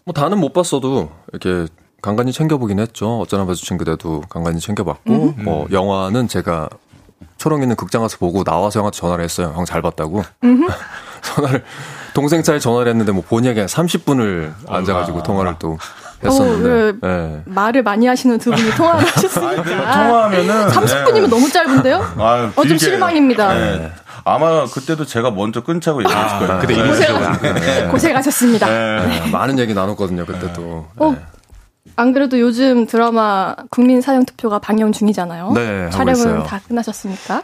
뭐 다는 못 봤어도 이렇게 간간히 챙겨보긴 했죠. 어쩌나 마주친 그대도 간간히 챙겨봤고, 뭐 영화는 제가 초롱 있는 극장 가서 보고 나와서 형한테 전화를 했어요. 형 잘 봤다고. *laughs* 전화를 동생 차에 전화를 했는데 뭐 본의가 그냥 30분을 앉아가지고 통화를 또 했었는데. 어, 왜 예. 말을 많이 하시는 두 분이 통화를 하셨으니까. 통화하면은. 30분이면 네. 너무 짧은데요? 아유, 어, 좀. 실망입니다. 네. 아마 그때도 제가 먼저 끊자고 얘기했을 거예요. 그때 네. 이름 고생, 고생하셨습니다. 네. 예, 많은 얘기 나눴거든요, 그때 또. 어, 안 그래도 요즘 드라마 국민 사형 투표가 방영 중이잖아요. 네, 촬영은. 다 끝나셨습니까?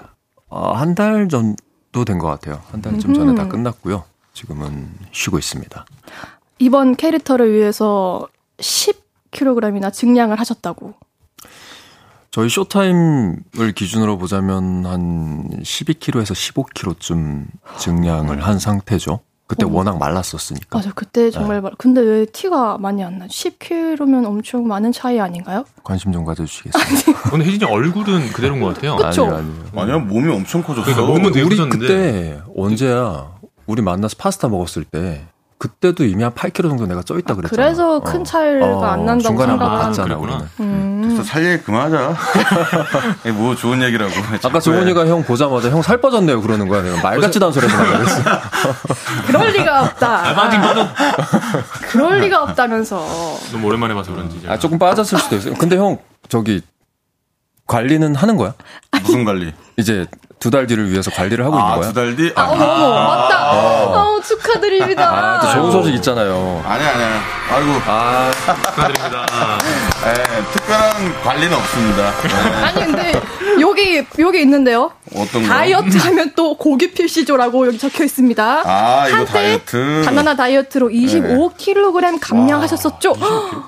아, 한달 전, 정도 된 것 같아요. 한 달쯤 전에 다 끝났고요. 지금은 쉬고 있습니다. 이번 캐릭터를 위해서 10kg이나 증량을 하셨다고. 저희 쇼타임을 기준으로 보자면 한 12kg에서 15kg쯤 증량을 한 상태죠. 그때 워낙 말랐었으니까. 맞아, 그때 정말 말. 근데 왜 티가 많이 안 나? 10kg면 엄청 많은 차이 아닌가요? 관심 좀 가져주시겠어요? 오늘 혜진이 얼굴은 그대로인 것 같아요. 그쵸? 아니요, 아니요. 아니야 몸이 엄청 커졌어. 그러니까 몸은 되게 우리 커졌는데. 그때 언제야? 우리 만나서 파스타 먹었을 때 그때도 이미 한 8kg 정도 내가 쪄 있다 그랬잖아. 그래서 큰 차이가 안 난다고 중간에 생각을 봤잖아. 우리는. 음. 그래서 살 얘기 그만하자. *laughs* 뭐 좋은 얘기라고. 아까 정훈이가 형 보자마자 형 살 빠졌네요 그러는 거야. 내가 말 같지도 않은 소리 하지 말라 그랬어. *laughs* 그럴 리가 없다. 빠진 거는 *laughs* 그럴 리가 없다면서. 너무 오랜만에 봐서 그런지. 아 조금 빠졌을 수도 있어요. 근데 형 저기 관리는 하는 거야? 무슨 관리? 이제 두 달 뒤를 위해서 관리를 하고 있는 아, 거야? 두달 뒤? 아, 아, 어머, 어머, 맞다. 어, 축하드립니다. 아, 또 좋은 소식 있잖아요. 아니야, 아니야. 아이고, 아, 축하드립니다. 아, 에, 특별한 관리는 없습니다. 네. 아니, 근데, 여기, 여기 있는데요. 어떤 거? 다이어트 하면 또 고기 필시조라고 여기 적혀 있습니다. 아, 이거 다이어트. 바나나 다이어트로 25kg 감량하셨었죠?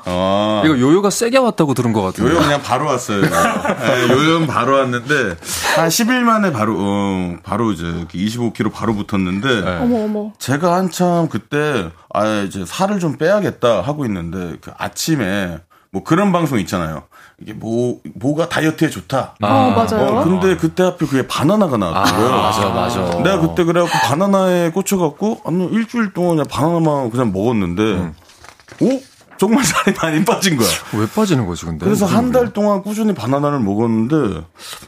아, 이거 요요가 세게 왔다고 들은 것 같은데. 요요 그냥 바로 왔어요. 네, 요요는 바로 왔는데, 한 10일 만에 바로, 어, 바로 이제 25kg 바로 붙었는데, 어머, 어머. 제가 한참 그때, 아, 이제 살을 좀 빼야겠다 하고 있는데, 그 아침에, 뭐 그런 방송 있잖아요. 이게 뭐, 뭐가 다이어트에 좋다. 어, 맞아요. 어, 근데 그때 하필 그게 바나나가 나왔더라고요. 맞아, 맞아. 내가 그때 그래갖고 바나나에 꽂혀갖고, 한 일주일 동안 그냥 바나나만 그냥 먹었는데, 오? 정말 살이 많이 빠진 거야. 왜 빠지는 거지, 근데? 그래서 한 달 동안 꾸준히 바나나를 먹었는데,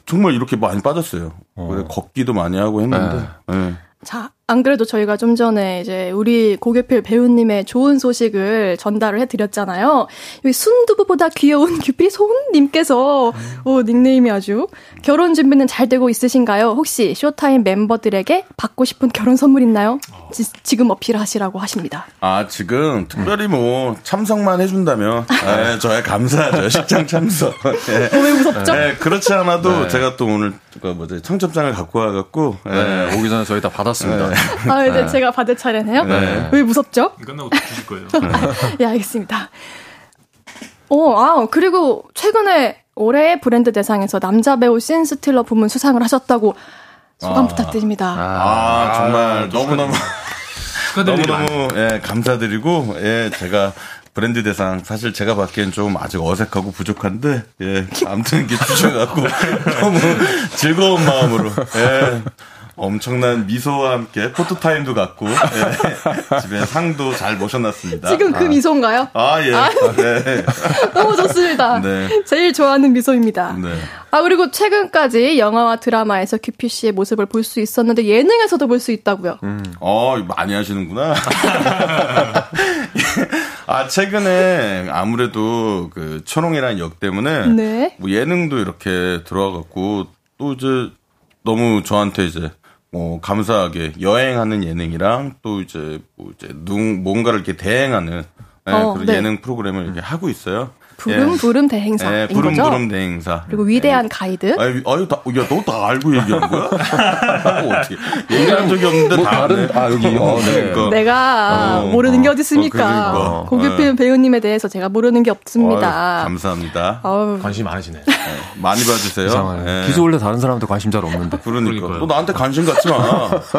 정말 이렇게 많이 빠졌어요. 그래, 걷기도 많이 하고 했는데, 예. 자, 안 그래도 저희가 좀 전에 이제 우리 고교필 배우님의 좋은 소식을 전달을 해드렸잖아요. 여기 순두부보다 귀여운 *laughs* 규필 소은님께서, 오, 닉네임이 아주. 결혼 준비는 잘 되고 있으신가요? 혹시 쇼타임 멤버들에게 받고 싶은 결혼 선물 있나요? 지, 금 어필하시라고 하십니다. 아, 지금 특별히 뭐 참석만 해준다면, 예, 저야 감사하죠. 식장 참석. 예. 어, 왜 무섭죠? 예, 그렇지 않아도 제가 또 오늘 그 뭐지 청첩장을 갖고 와갖고 예. 네, 오기 전에 저희 다 받았습니다. 아, 이제 제가 받을 차례네요. 네. 왜 무섭죠? 끝나고 주실 거예요. 예, *laughs* 알겠습니다. 어, 아, 그리고 최근에 올해의 브랜드 대상에서 남자 배우 신 스틸러 부문 수상을 하셨다고 소감 부탁드립니다. 아, 정말 너무너무 축하드립니다. 너무너무 예, 감사드리고 예, 제가 브랜드 대상 사실 제가 받기엔 좀 아직 어색하고 부족한데 예, 아무튼 이게 *laughs* 주셔갖고 너무 즐거운 마음으로 예. 엄청난 미소와 함께 포토타임도 갖고 예, 집에 상도 잘 모셔놨습니다. 지금 그 미소인가요? 아 예. 네. *laughs* 너무 좋습니다. 네. 제일 좋아하는 미소입니다. 네. 아, 그리고 최근까지 영화와 드라마에서 규피 씨의 모습을 볼 수 있었는데 예능에서도 볼 수 있다고요. 어, 많이 하시는구나. *laughs* 아, 최근에 아무래도 그 초롱이라는 역 때문에 네. 뭐 예능도 이렇게 들어와갖고 또 이제 너무 저한테 이제 뭐 감사하게 여행하는 예능이랑 또 이제 뭐 이제 누, 뭔가를 이렇게 대행하는 예, 어, 그런 네. 예능 프로그램을 이렇게 하고 있어요. 부름 부름 대행사인 예, 부름 거죠. 부름 대행사. 그리고 위대한 가이드. 아유, 아유, 다, 야, 너 다 알고 얘기한 거야? *laughs* 뭐 어떻게. 얘기한 적이 없는데 뭐 다 다른-. 아, 여기, 어, 네. 그러니까. 내가 어, 모르는 게 어, 어디 있습니까? 어, 그러니까. 고교필 네. 배우님에 대해서 제가 모르는 게 없습니다. 감사합니다. 어우, 관심이 많으시네. 많이 봐주세요. 이상하네. 예. 기수 원래 다른 사람한테 관심 잘 없는데. 그러니까. 그러니까요. 너 나한테 관심 갖지 마.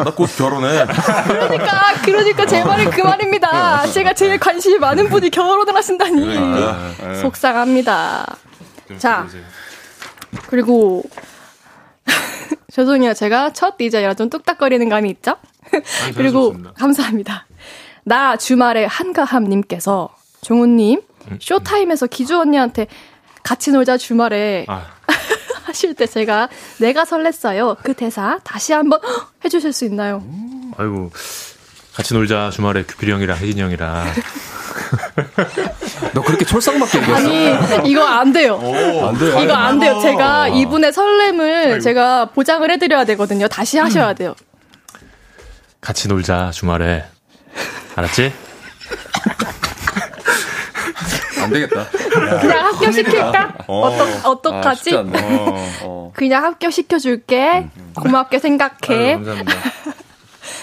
나 곧 결혼해. 그러니까 그러니까 제 말은 그 말입니다. 제가 제일 관심이 많은 분이 결혼을 하신다니 그러니까. 예. 속상합니다. 좀 자. 그리고 *laughs* 죄송해요. 제가 첫 DJ라 좀 뚝딱거리는 감이 있죠? 아니, 그리고. 감사합니다. 나 주말에 한가함님께서 종훈님 쇼타임에서 기주 언니한테 같이 놀자 주말에 아, *laughs* 하실 때 제가 내가 설렜어요. 그 대사 다시 한번 *gasps* 해주실 수 있나요? 아이고. 같이 놀자 주말에 규필이 형이랑 혜진이 형이랑 *laughs* 너 그렇게 촐싹맞게 얘기했어? 아니 이거 안 돼요. 안 돼. 이거 안 돼요. 제가 이분의 설렘을 제가 보장을 해드려야 되거든요. 다시 하셔야 돼요. 같이 놀자 주말에 알았지? 안 되겠다. 그냥 합격 시킬까? 어. 어떡, 아, 어떡하지? 쉽지 않네. 어. 그냥 합격 시켜줄게. 고맙게 생각해. 아유, 감사합니다.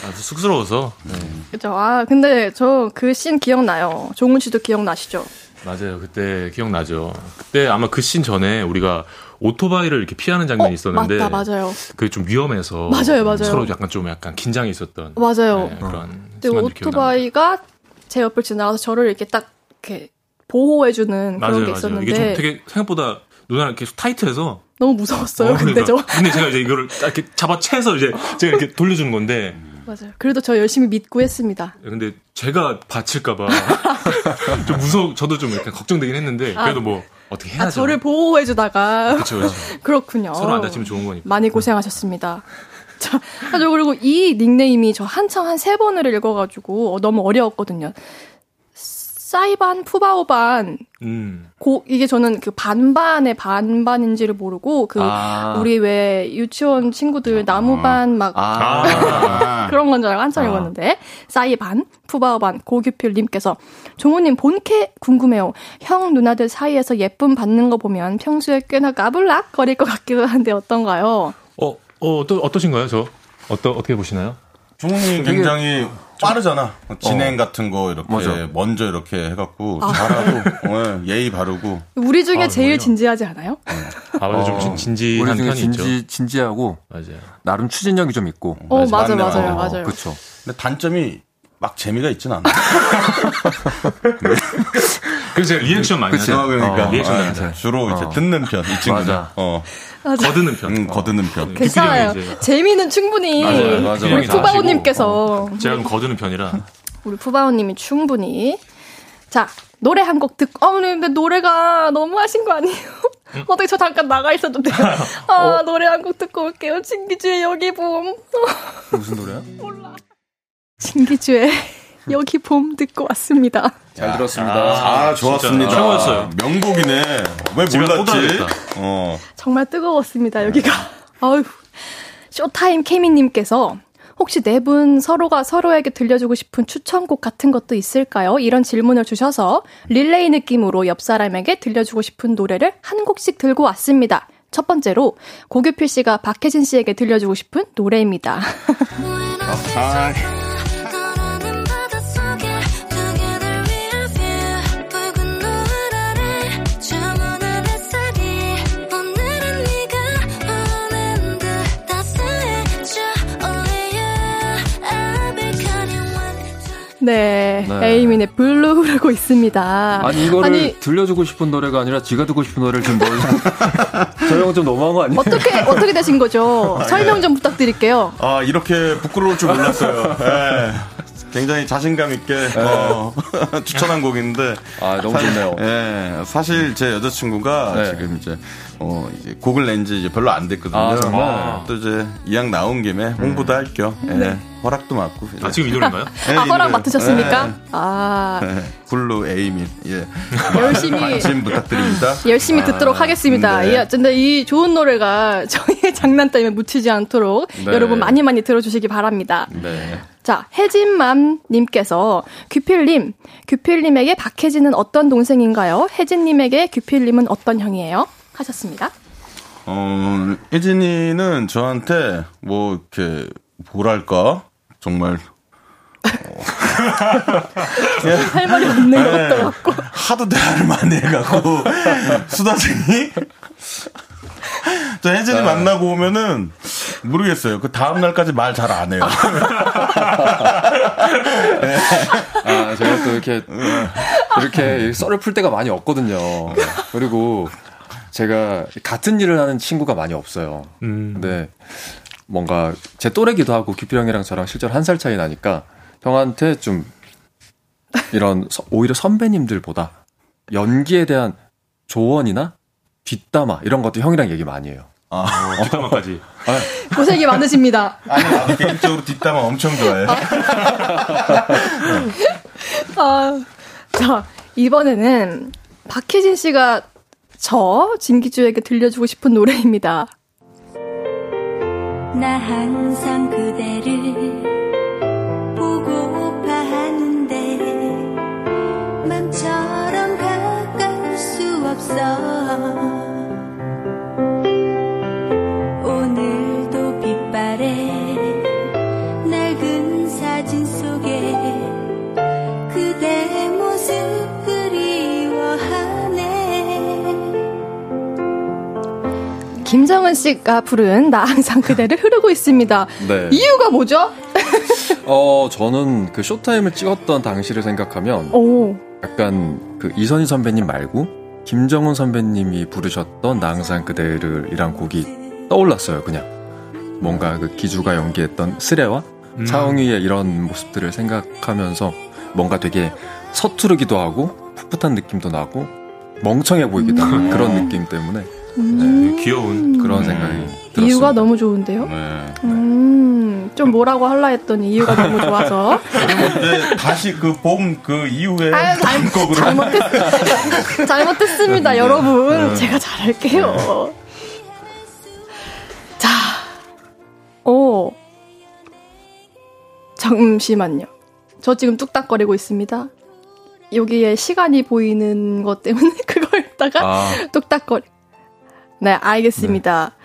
아주 쑥스러워서. 네. 그죠. 아, 근데 저 그 씬 기억나요. 종훈 씨도 기억나시죠? 맞아요. 그때 기억나죠. 그때 아마 그 씬 전에 우리가 오토바이를 이렇게 피하는 장면이 있었는데 맞다, 맞아요. 그게 좀 위험해서 맞아요, 맞아요. 서로 약간 좀 약간 긴장이 있었던 맞아요. 네, 그런 근데 순간들 기억납니다. 오토바이가 제 옆을 지나가서 저를 이렇게 딱 이렇게 보호해주는 맞아요, 그런 게. 있었는데 이게 좀 되게 생각보다 누나랑 계속 타이트해서 너무 무서웠어요. 어, 근데 저 그러니까. 근데 제가 이제 이거를 딱 이렇게 잡아채서 이제 제가 이렇게 돌려주는 건데 맞아요. 그래도 저 열심히 믿고 했습니다. 근데 제가 다칠까봐 *laughs* 좀 무서워 저도 좀 약간 걱정되긴 했는데 그래도 뭐 어떻게 해야죠. 아, 저를 보호해주다가 그렇죠, 그렇죠. *laughs* 그렇군요. 서로 안 다치면 좋은 거니까. 많이 고생하셨습니다. *laughs* 자, 아, 저 그리고 이 닉네임이 저 한창 한세 번을 읽어가지고 어, 너무 어려웠거든요. 사이반, 푸바오반, 음. 고, 이게 저는 그 반반의 반반인지를 모르고, 그, 아. 우리 왜 유치원 친구들 나무반 막 아. *laughs* 그런 건 줄 알고 한참 아. 읽었는데, 싸이반, 푸바오반, 고규필님께서, 종호님 본캐 궁금해요. 형 누나들 사이에서 예쁨 받는 거 보면 평소에 꽤나 까불락 거릴 것 같기도 한데 어떤가요? 어, 어, 또 어떠신가요, 저? 어떠, 어떻게 보시나요? 종훈이 굉장히 빠르잖아. 진행 같은 거 이렇게 맞아. 먼저 이렇게 해갖고 잘하고 어, 예의 바르고 우리 중에 아, 제일 정말요? 진지하지 않아요? 아, 맞아, 좀 어, 진- 우리 진지한 중에 편이 있죠. 진지, 진지하고 맞아요. 나름 추진력이 좀 있고. 어, 맞아, 맞네, 맞아요. 맞아요. 그렇죠. 근데 단점이 막 재미가 있진 않아. *laughs* 그래서 제가 리액션 많이. 하죠. 어, 그러니까 어, 리액션 어, 많이 하죠. 주로 이제 어. 듣는 편 이 친구는 맞아. 어, 거드는 편. 음, 거드는 편. 괜찮아요. 규필형이 이제- 재미는 충분히 맞아요, 맞아요. 우리 푸바오님께서 제가 좀 거드는 편이라. 우리 푸바오님이 충분히 자 노래 한 곡 듣고 어 근데 노래가 너무 하신 거 아니에요? 어떻게 저 잠깐 나가 있어도 돼요? *laughs* 아 노래 한 곡 듣고 올게요. 진기주의 여기 봄. 무슨 노래야? 진기주의 여기 봄 듣고 왔습니다. 잘 들었습니다. 아, 좋았습니다. 진짜 최고였어요. 명곡이네. 왜 몰랐지? 어. 정말 뜨거웠습니다 여기가. 아유 쇼타임 케미님께서 혹시 네 분 서로가 서로에게 들려주고 싶은 추천곡 같은 것도 있을까요? 이런 질문을 주셔서 릴레이 느낌으로 옆 사람에게 들려주고 싶은 노래를 한 곡씩 들고 왔습니다. 첫 번째로 고규필 씨가 박혜진 씨에게 들려주고 싶은 노래입니다. 네, 네. 에이민의 블루 흐르고 있습니다. 아니 이거를 아니, 들려주고 싶은 노래가 아니라 지가 듣고 싶은 노래를 지금 뭐 *laughs* 저형 좀 너무한 거 아니에요? 어떻게 어떻게 되신 거죠? 설명 좀 부탁드릴게요. 아, 이렇게 부끄러울 줄 몰랐어요. 예. 굉장히 자신감 있게 어, *laughs* 추천한 곡인데 아 너무 좋네요. 예, 사실 제 여자친구가 네. 지금 이제 어 이제 곡을 낸지 이제 별로 안 됐거든요. 아, 정말? 또 이제 이왕 나온 김에 홍보도 할겸 예, 허락도 맡고. 아, 지금 이 노래인가요? 예, 아, 이 허락. 맡으셨습니까? 예, 아, 예. 블루 에이민 예 열심히 관심 부탁드립니다. 열심히 듣도록 하겠습니다. 네. 예, 근데 이 좋은 노래가 *laughs* 저희의 장난감에 묻히지 않도록 네. 여러분 많이 많이 들어주시기 바랍니다. 네. 자, 해진맘님께서 규필님, 규필님에게 박해진은 어떤 동생인가요? 해진님에게 규필님은 어떤 형이에요? 하셨습니다. 어 혜진이는 저한테 뭐 이렇게 뭐랄까 정말 *laughs* 할 말이 없는 네. 것도 같고. 하도 대화를 많이 해갖고 수다쟁이. 저 혜진이 만나고 오면은 모르겠어요. 그 다음 날까지 말 잘 안 해요. 아 제가 또 이렇게 이렇게 썰을 풀 때가 많이 없거든요. 그리고 제가 같은 일을 하는 친구가 많이 없어요. 음. 근데 뭔가 제 또래기도 하고 규필 형이랑 저랑 실제로 한 살 차이 나니까 형한테 좀 이런 서- 오히려 선배님들보다 연기에 대한 조언이나 뒷담화 이런 것도 형이랑 얘기 많이 해요. 어, 뒷담화까지. 고생이 많으십니다. 아니, 나도 개인적으로 뒷담화 엄청 좋아해. 아, 자, 이번에는 박혜진 씨가 저 진기주에게 들려주고 싶은 노래입니다. 나 항상 그대를 김정은 씨가 부른 나 항상 그대를 흐르고 있습니다. 네. 이유가 뭐죠? *laughs* 어 저는 그 쇼타임을 찍었던 당시를 생각하면 오. 약간 그 이선희 선배님 말고 김정은 선배님이 부르셨던 나 항상 그대를 이란 곡이 떠올랐어요, 그냥. 뭔가 그 기주가 연기했던 스레와 음. 차홍이의 이런 모습들을 생각하면서 뭔가 되게 서투르기도 하고 풋풋한 느낌도 나고 멍청해 보이기도 하고 그런 느낌 때문에 음. 귀여운 그런 생각이 들었습니다. 이유가 너무 좋은데요? 네. 음, 좀 뭐라고 할라 했더니 이유가 너무 좋아서. *laughs* 근데 다시 그 봄 그 이후에 아유, 잘, 다음 곡으로 잘못했, *laughs* 잘못했습니다, 여러분. 제가 잘할게요. 자, 오. 잠시만요. 저 지금 뚝딱거리고 있습니다. 여기에 시간이 보이는 것 때문에 *laughs* 그걸 했다가 아, 뚝딱거리. 네, 알겠습니다.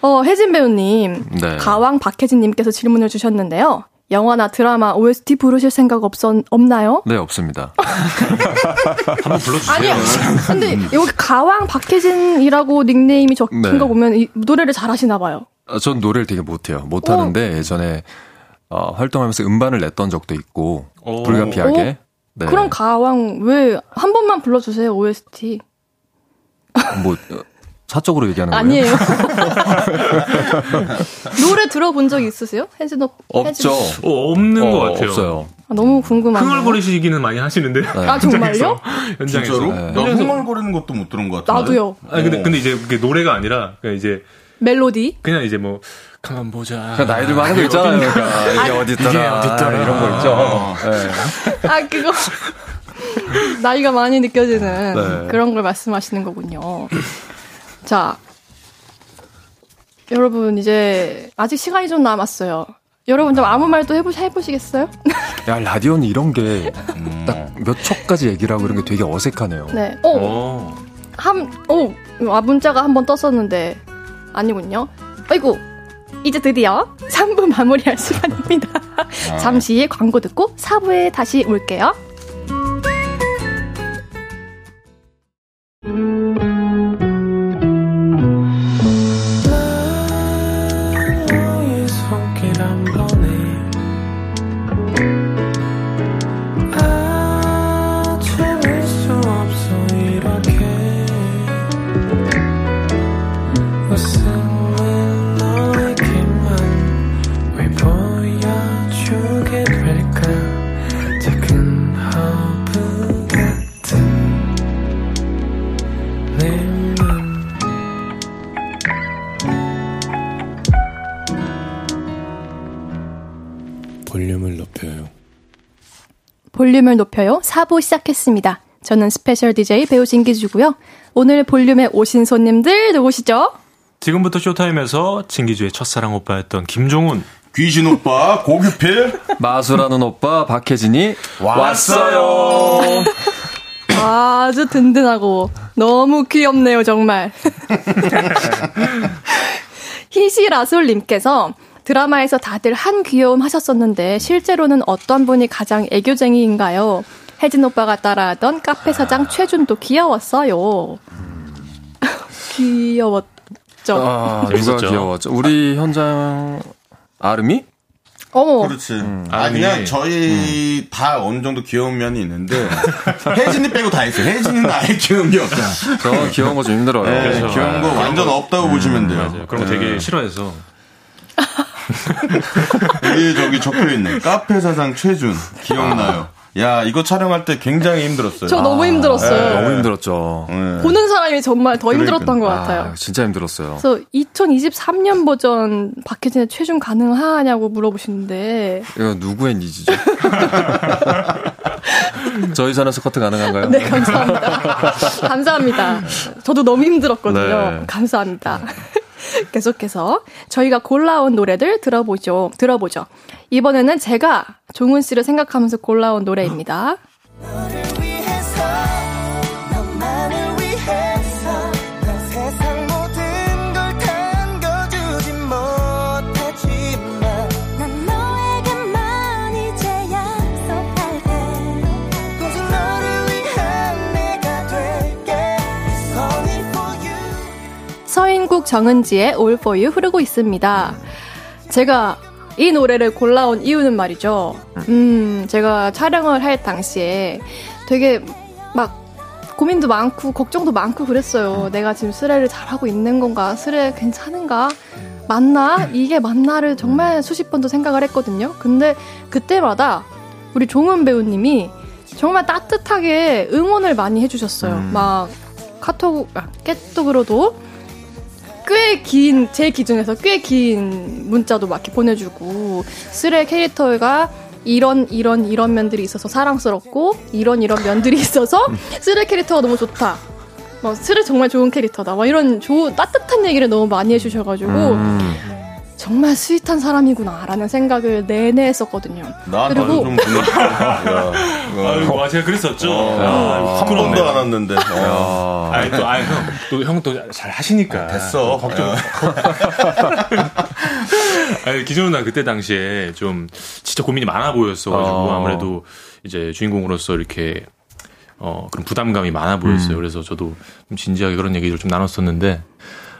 어, 혜진 배우님. 네. 가왕 박혜진님께서 질문을 주셨는데요. 영화나 드라마 OST 부르실 생각 없었, 없나요? 네, 없습니다. *laughs* 한번 불러주세요. 아니요. *laughs* 근데 여기 가왕 박혜진이라고 닉네임이 적힌 네. 거 보면 이 노래를 잘하시나 봐요. 아, 전 노래를 되게 못해요. 못하는데 예전에 어, 활동하면서 음반을 냈던 적도 있고 오. 불가피하게. 네. 그럼 가왕 왜 한 번만 불러주세요 OST? 뭐 어, 사적으로 얘기하는 거예요? 아니에요. *laughs* 노래 들어본 적 있으세요? 오 없죠. 어, 없는 어, 것 같아요. 없어요. 아, 너무 궁금하네요. 흥얼거리시기는 많이 하시는데. 아 정말요? *laughs* 현장에서. 진짜로? 네. 나 흥얼거리는 것도 못 들은 것 같은데. 나도요. 아니 근데 근데 이제 그게 노래가 아니라 그냥 이제 멜로디? 그냥 이제 뭐 가만 보자. 그냥 나이들만 하는 거 있잖아요. 그러니까 *laughs* 이게 어디 있더라, 이게 어디 있더라. 이런 거 있죠. 어. 네. 아 그거 나이가 많이 느껴지는 네. 그런 걸 말씀하시는 거군요. 자, 여러분 이제 아직 시간이 좀 남았어요. 여러분 좀 아무 말도 해보, 해보시겠어요? 야 라디오는 이런 게 *laughs* 딱 몇 초까지 얘기를 하고 이런 게 되게 어색하네요. 네. 어, 어. 한, 오, 아, 문자가 한 번 떴었는데, 아니군요. 아이고, 이제 드디어 3부 마무리할 시간입니다. 잠시 광고 듣고 4부에 다시 올게요. 볼륨을 높여요. 4부 시작했습니다. 저는 special DJ 배우 진기주고요. 오늘 볼륨에 오신 손님들 누구시죠? 지금부터 쇼타임에서 진기주의 첫사랑 오빠였던 김종훈. 귀신 오빠 고규필 *laughs* 마술하는 오빠 박해진이 왔어요. *laughs* 아주 든든하고 너무 귀엽네요, 정말. *laughs* 희시라솔님께서 드라마에서 다들 한 귀여움 하셨었는데 실제로는 어떤 분이 가장 애교쟁이인가요? 혜진 오빠가 따라하던 카페 사장 최준도 귀여웠어요. 귀여웠죠. 아, *laughs* 누가. 귀여웠죠? 우리 현장 아름이? 어머, 그렇지. 아, 아, 그냥 네. 저희 다 어느 정도 귀여운 면이 있는데 혜진이 빼고 다 있어요. 혜진이는 아예 귀여운 게 없다. 저 귀여운 거 좀 힘들어요. 네, 그렇죠. 귀여운 거 아, 완전 없다고 보시면 돼요. 맞아요. 그런 거 되게 네. 싫어해서. *laughs* 여기 저기 적혀 있네. 카페 사장 최준 기억나요. 야 이거 촬영할 때 굉장히 힘들었어요. 저 너무 힘들었어요. 너무 힘들었죠. 네. 보는 사람이 정말 더 힘들었던 것 아, 같아요. 진짜 힘들었어요. 그래서 2023년 버전 박혜진의 최준 가능하냐고 물어보시는데 이거 누구의 니즈죠? *laughs* 저희 산에서 커트 가능한가요? 네 감사합니다. 감사합니다. 저도 너무 힘들었거든요. 네. 감사합니다. 계속해서 저희가 골라온 노래들 들어보죠. 들어보죠. 이번에는 제가 종훈 씨를 생각하면서 골라온 노래입니다. 서인국 정은지의 All For You 흐르고 있습니다. 제가 이 노래를 골라온 이유는 말이죠. 음, 제가 촬영을 할 당시에 되게 막 고민도 많고 걱정도 많고 그랬어요. 내가 지금 스레를 잘하고 있는 건가? 스레 괜찮은가? 맞나? 이게 맞나를 정말 수십 번도 생각을 했거든요. 근데 그때마다 우리 종은 배우님이 정말 따뜻하게 응원을 많이 해주셨어요. 막 카톡, 아, 깨톡으로도 꽤 긴, 제 기준에서 꽤 긴 문자도 막 이렇게 보내주고, 슬해 캐릭터가 이런, 이런, 이런 면들이 있어서 사랑스럽고, 이런, 이런 면들이 있어서 슬해 캐릭터가 너무 좋다. 뭐, 슬해 정말 좋은 캐릭터다. 막 이런 좋은, 따뜻한 얘기를 너무 많이 해주셔가지고, 음. 정말 sweet한 사람이구나라는 생각을 내내 했었거든요. 나한테 그리고- 좀 보내주세요. *laughs* 야, 아유, 와, 제가 그랬었죠. 어, 한 번도 안 왔는데. 어. 아니, 또, 아니, 형, 또, 형 또 잘 하시니까. 됐어. 또 걱정. *laughs* 아니, 기존은 난 그때 당시에 좀 진짜 고민이 많아 보였어가지고 어. 아무래도 이제 주인공으로서 이렇게 어, 그런 부담감이 많아 보였어요. 그래서 저도 좀 진지하게 그런 얘기를 좀 나눴었는데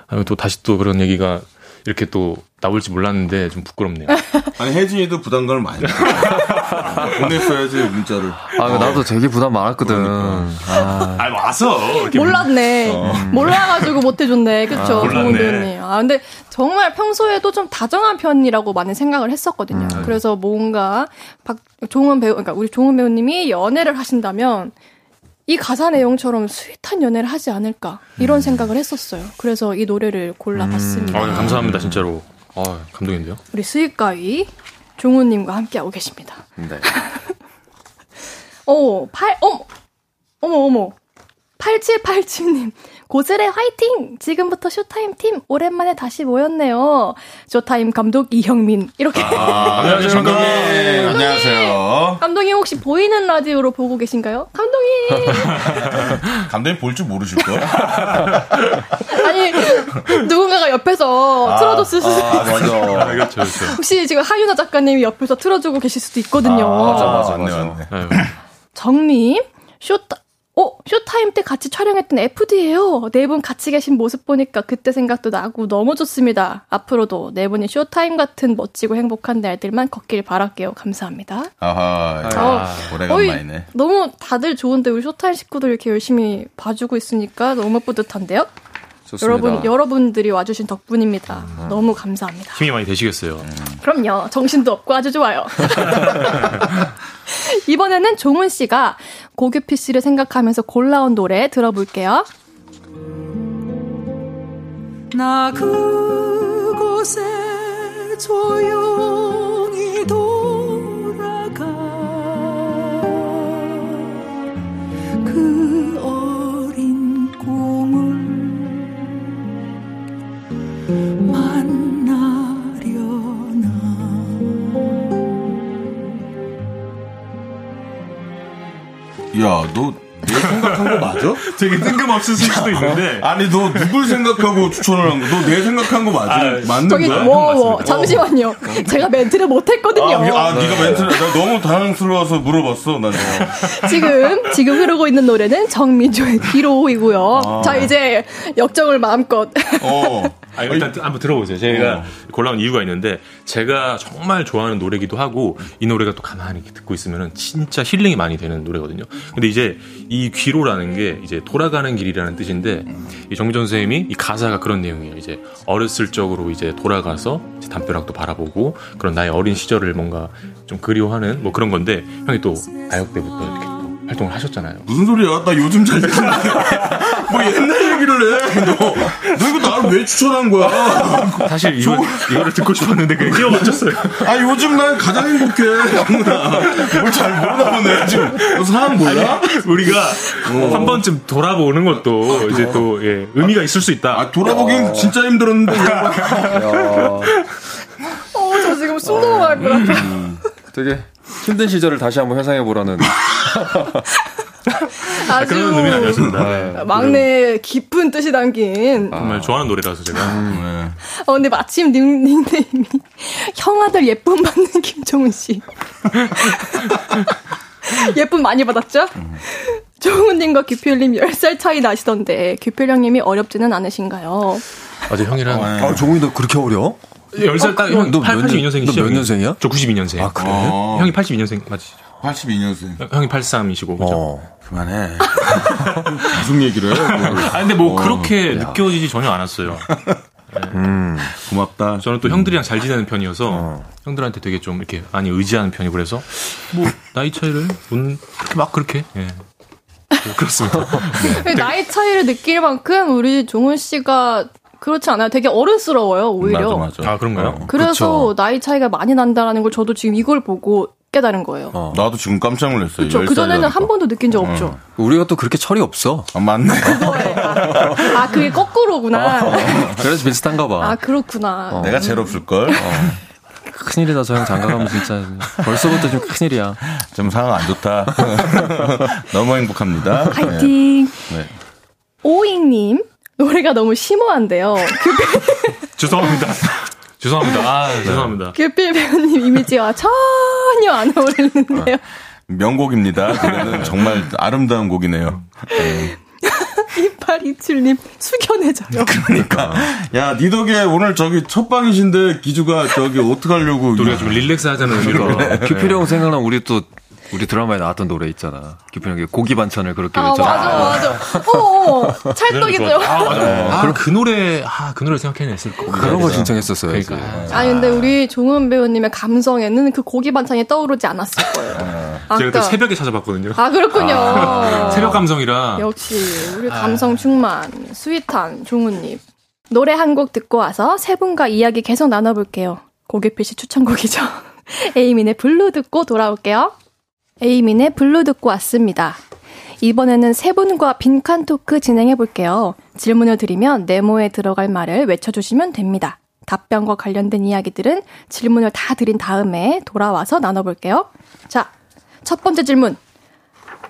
아, 또 다시 또 그런 얘기가 이렇게 또 나올지 몰랐는데 좀 부끄럽네요. *laughs* 아니, 혜진이도 부담감을 많이. *laughs* 보냈어야지, 문자를. 아, 나도 되게 부담 많았거든. 아, 아, 와서 이렇게 몰랐네. 몰라가지고 못해줬네. 그쵸, 아. 배우님. 아, 근데 정말 평소에도 좀 다정한 편이라고 많이 생각을 했었거든요. 그래서 뭔가, 박, 종훈 배우, 그러니까 우리 종훈 배우님이 연애를 하신다면, 이 가사 내용처럼 sweet한 연애를 하지 않을까, 이런 생각을 했었어요. 그래서 이 노래를 골라봤습니다. 아, 감사합니다, 진짜로. 아, 감동인데요. 우리 sweet guy, 종훈님과 함께하고 계십니다. 네. *laughs* 어, 팔, 어머, 어머, 어머. 8787님, 고슬의 화이팅! 지금부터 쇼타임 팀, 오랜만에 다시 모였네요. 쇼타임 감독 이형민. 이렇게. 아, 안녕하세요, 감독님. 네, 안녕하세요. 감독님 혹시 보이는 라디오로 보고 계신가요? 감독님! *laughs* 감독님 볼 줄 모르실걸? *laughs* 아니, 누군가가 옆에서 틀어줬을 수도 아, 맞아. 아, 그렇죠, 그렇죠. 혹시 지금 하윤아 작가님이 옆에서 틀어주고 계실 수도 있거든요. 맞아, 맞아, 맞네, 맞네. 맞네. 아유, 정님, 쇼타, 어, 쇼타임 때 같이 촬영했던 FD예요. 네 분 같이 계신 모습 보니까 그때 생각도 나고 너무 좋습니다. 앞으로도 네 분이 쇼타임 같은 멋지고 행복한 날들만 걷길 바랄게요. 감사합니다. 아하, 어, 야, 오래간만이네. 너무 다들 좋은데 우리 쇼타임 식구들 이렇게 열심히 봐주고 있으니까 너무 뿌듯한데요. 좋습니다. 여러분, 여러분들이 와주신 덕분입니다. 너무 감사합니다. 힘이 많이 되시겠어요. 그럼요. 정신도 없고 아주 좋아요. *laughs* *laughs* 이번에는 종훈 씨가 고규피 씨를 생각하면서 골라온 노래 들어볼게요. 나 그곳에 조용히 돌아가 그 어린 꿈을 야, 너 내 생각한 거 맞아? *laughs* 되게 뜬금없을 수도 있는데. 아니, 너 누굴 생각하고 추천을 한 거? 너 내 생각한 거 맞아? 아, 맞는 저기 거야? 뭐, 뭐 맞습니다. 잠시만요. 제가 멘트를 못 했거든요. 아, 미- 아, 네가 멘트를 나 너무 당황스러워서 물어봤어. 나 너. *laughs* 지금 지금 흐르고 있는 노래는 정민조의 *laughs* 기로이고요. 자 이제 역정을 마음껏. 어. 아, 일단 한번 들어보세요. 제가 어. 골라온 이유가 있는데 제가 정말 좋아하는 노래기도 하고 이 노래가 또 가만히 듣고 있으면 진짜 힐링이 많이 되는 노래거든요. 근데 이제 이 귀로라는 게 이제 돌아가는 길이라는 뜻인데 이 정미전 선생님이 이 가사가 그런 내용이에요. 이제 어렸을 적으로 이제 돌아가서 이제 담벼락도 바라보고 그런 나의 어린 시절을 뭔가 좀 그리워하는 뭐 그런 건데 형이 또 아역 때부터 이렇게 또 활동을 하셨잖아요. 무슨 소리야? 나 요즘 잘 듣는데. *laughs* 뭐 옛날 얘기를 해. 너, 너 이거 나를 왜 추천한 거야? 사실 이거, 이거를 듣고 싶었는데 그냥 끼워 맞췄어요. 아, 요즘 난 가장 행복해. 영훈아. 뭘잘 모르나 보네. 지금. 너 사람 몰라? 우리가 한 번쯤 돌아보는 것도 이제 또 예, 의미가 있을 수 있다. 아, 돌아보긴 진짜 힘들었는데. 이 양반. 어저 지금 숨 넘어갈 것 같아. 되게 힘든 시절을 다시 한번 회상해 보라는. *laughs* 아주 그런 의미는 아니었습니다. 막내 깊은 뜻이 담긴. 정말 좋아하는 노래라서 제가 네. 어 근데 마침 닉, 닉네임이 형아들 예쁨 받는 김종훈 씨. *laughs* 예쁨 많이 받았죠? 종훈님과 규필님 10살 차이 나시던데 규필 형님이 어렵지는 않으신가요? 맞아 형이랑 아, 종훈이 너 그렇게 어려? 10살 딱, 형, 너 8, 몇 년- 82년생이시죠? 너 몇 년생이야? 저 92년생. 아, 그래? 어. 형이 82년생 맞으시죠? 82년생. 형이 83이시고, 그죠? 어. 그만해. *laughs* 계속 얘기를 해. 아, 근데 뭐 그렇게 느껴지지 전혀 않았어요. *laughs* 고맙다. 저는 또 형들이랑 잘 지내는 편이어서 형들한테 되게 좀 이렇게 많이 의지하는 편이고 그래서 뭐 나이 차이를 못 그렇게 막 그렇게 예. 네, 그렇습니다. *laughs* 나이 차이를 느낄 만큼 우리 종훈 씨가 그렇지 않아요. 되게 어른스러워요, 오히려. 맞아, 맞아. 아 그런가요? 어. 그래서 그쵸. 나이 차이가 많이 난다라는 걸 저도 지금 이걸 보고 깨달은 거예요. 어. 나도 지금 깜짝 놀랐어요. 그렇죠. 10살 그전에는. 한 번도 느낀 적 없죠. 우리가 또 그렇게 철이 없어. 아, 맞네. 아, 그게 거꾸로구나. 그래서 비슷한가 봐. 아, 그렇구나. 내가 제일 없을걸. 큰일이다, 저 형 장가가면 진짜. 벌써부터 좀 큰일이야. 좀 상황 안 좋다. *laughs* 너무 행복합니다. 파이팅! 네. 오잉님, 노래가 너무 심오한데요. *laughs* 죄송합니다. 죄송합니다. 아 죄송합니다. 규필 배우님 이미지와 전혀 안 어울리는데요. 명곡입니다. 노래는 정말 아름다운 곡이네요. *laughs* 2827님, 숙연해져요. 그러니까 야, 니 덕에 오늘 저기 첫 방이신데 기주가 저기 어떡하려고 우리가 좀 relax 하자는 의미로. 규필이 형 생각나면 우리 또, 우리 드라마에 나왔던 노래 있잖아. 규필이 형이 고기 반찬을 그렇게 아, 외쳤잖아. 맞아, 맞아. 어, 어, 찰떡이죠. 아 맞아. 아, 그 노래 아 그 노래 생각해냈을 거. 그런 거 신청했었어요. 그러니까. 아니, 근데 우리 종훈 배우님의 감성에는 그 고기 반찬이 떠오르지 않았을 거예요. 제가 또 새벽에 찾아봤거든요. 아, 그렇군요. *laughs* 새벽 감성이라. 역시, 우리 감성 충만, sweet한 종훈님. 노래 한 곡 듣고 와서 세 분과 이야기 계속 나눠볼게요. 고규필 씨 추천곡이죠. *laughs* 에이민의 블루 듣고 돌아올게요. 에이민의 블루 듣고 왔습니다. 이번에는 세 분과 빈칸 토크 진행해 볼게요. 질문을 드리면 네모에 들어갈 말을 외쳐주시면 됩니다. 답변과 관련된 이야기들은 질문을 다 드린 다음에 돌아와서 나눠볼게요. 자, 첫 번째 질문.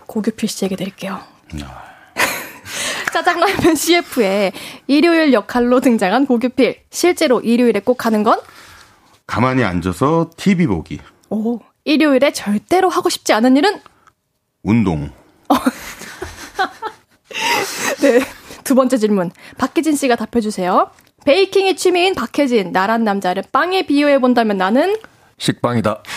고규필 씨에게 드릴게요. *laughs* 짜장라면 CF에 일요일 역할로 등장한 고규필. 실제로 일요일에 꼭 하는 건? 가만히 앉아서 TV 보기. 오, 일요일에 절대로 하고 싶지 않은 일은? 운동. *laughs* 네. 두 번째 질문. 박혜진 씨가 답해주세요. 베이킹이 취미인 박혜진. 나란 남자를 빵에 비유해 본다면 나는? 식빵이다. *laughs*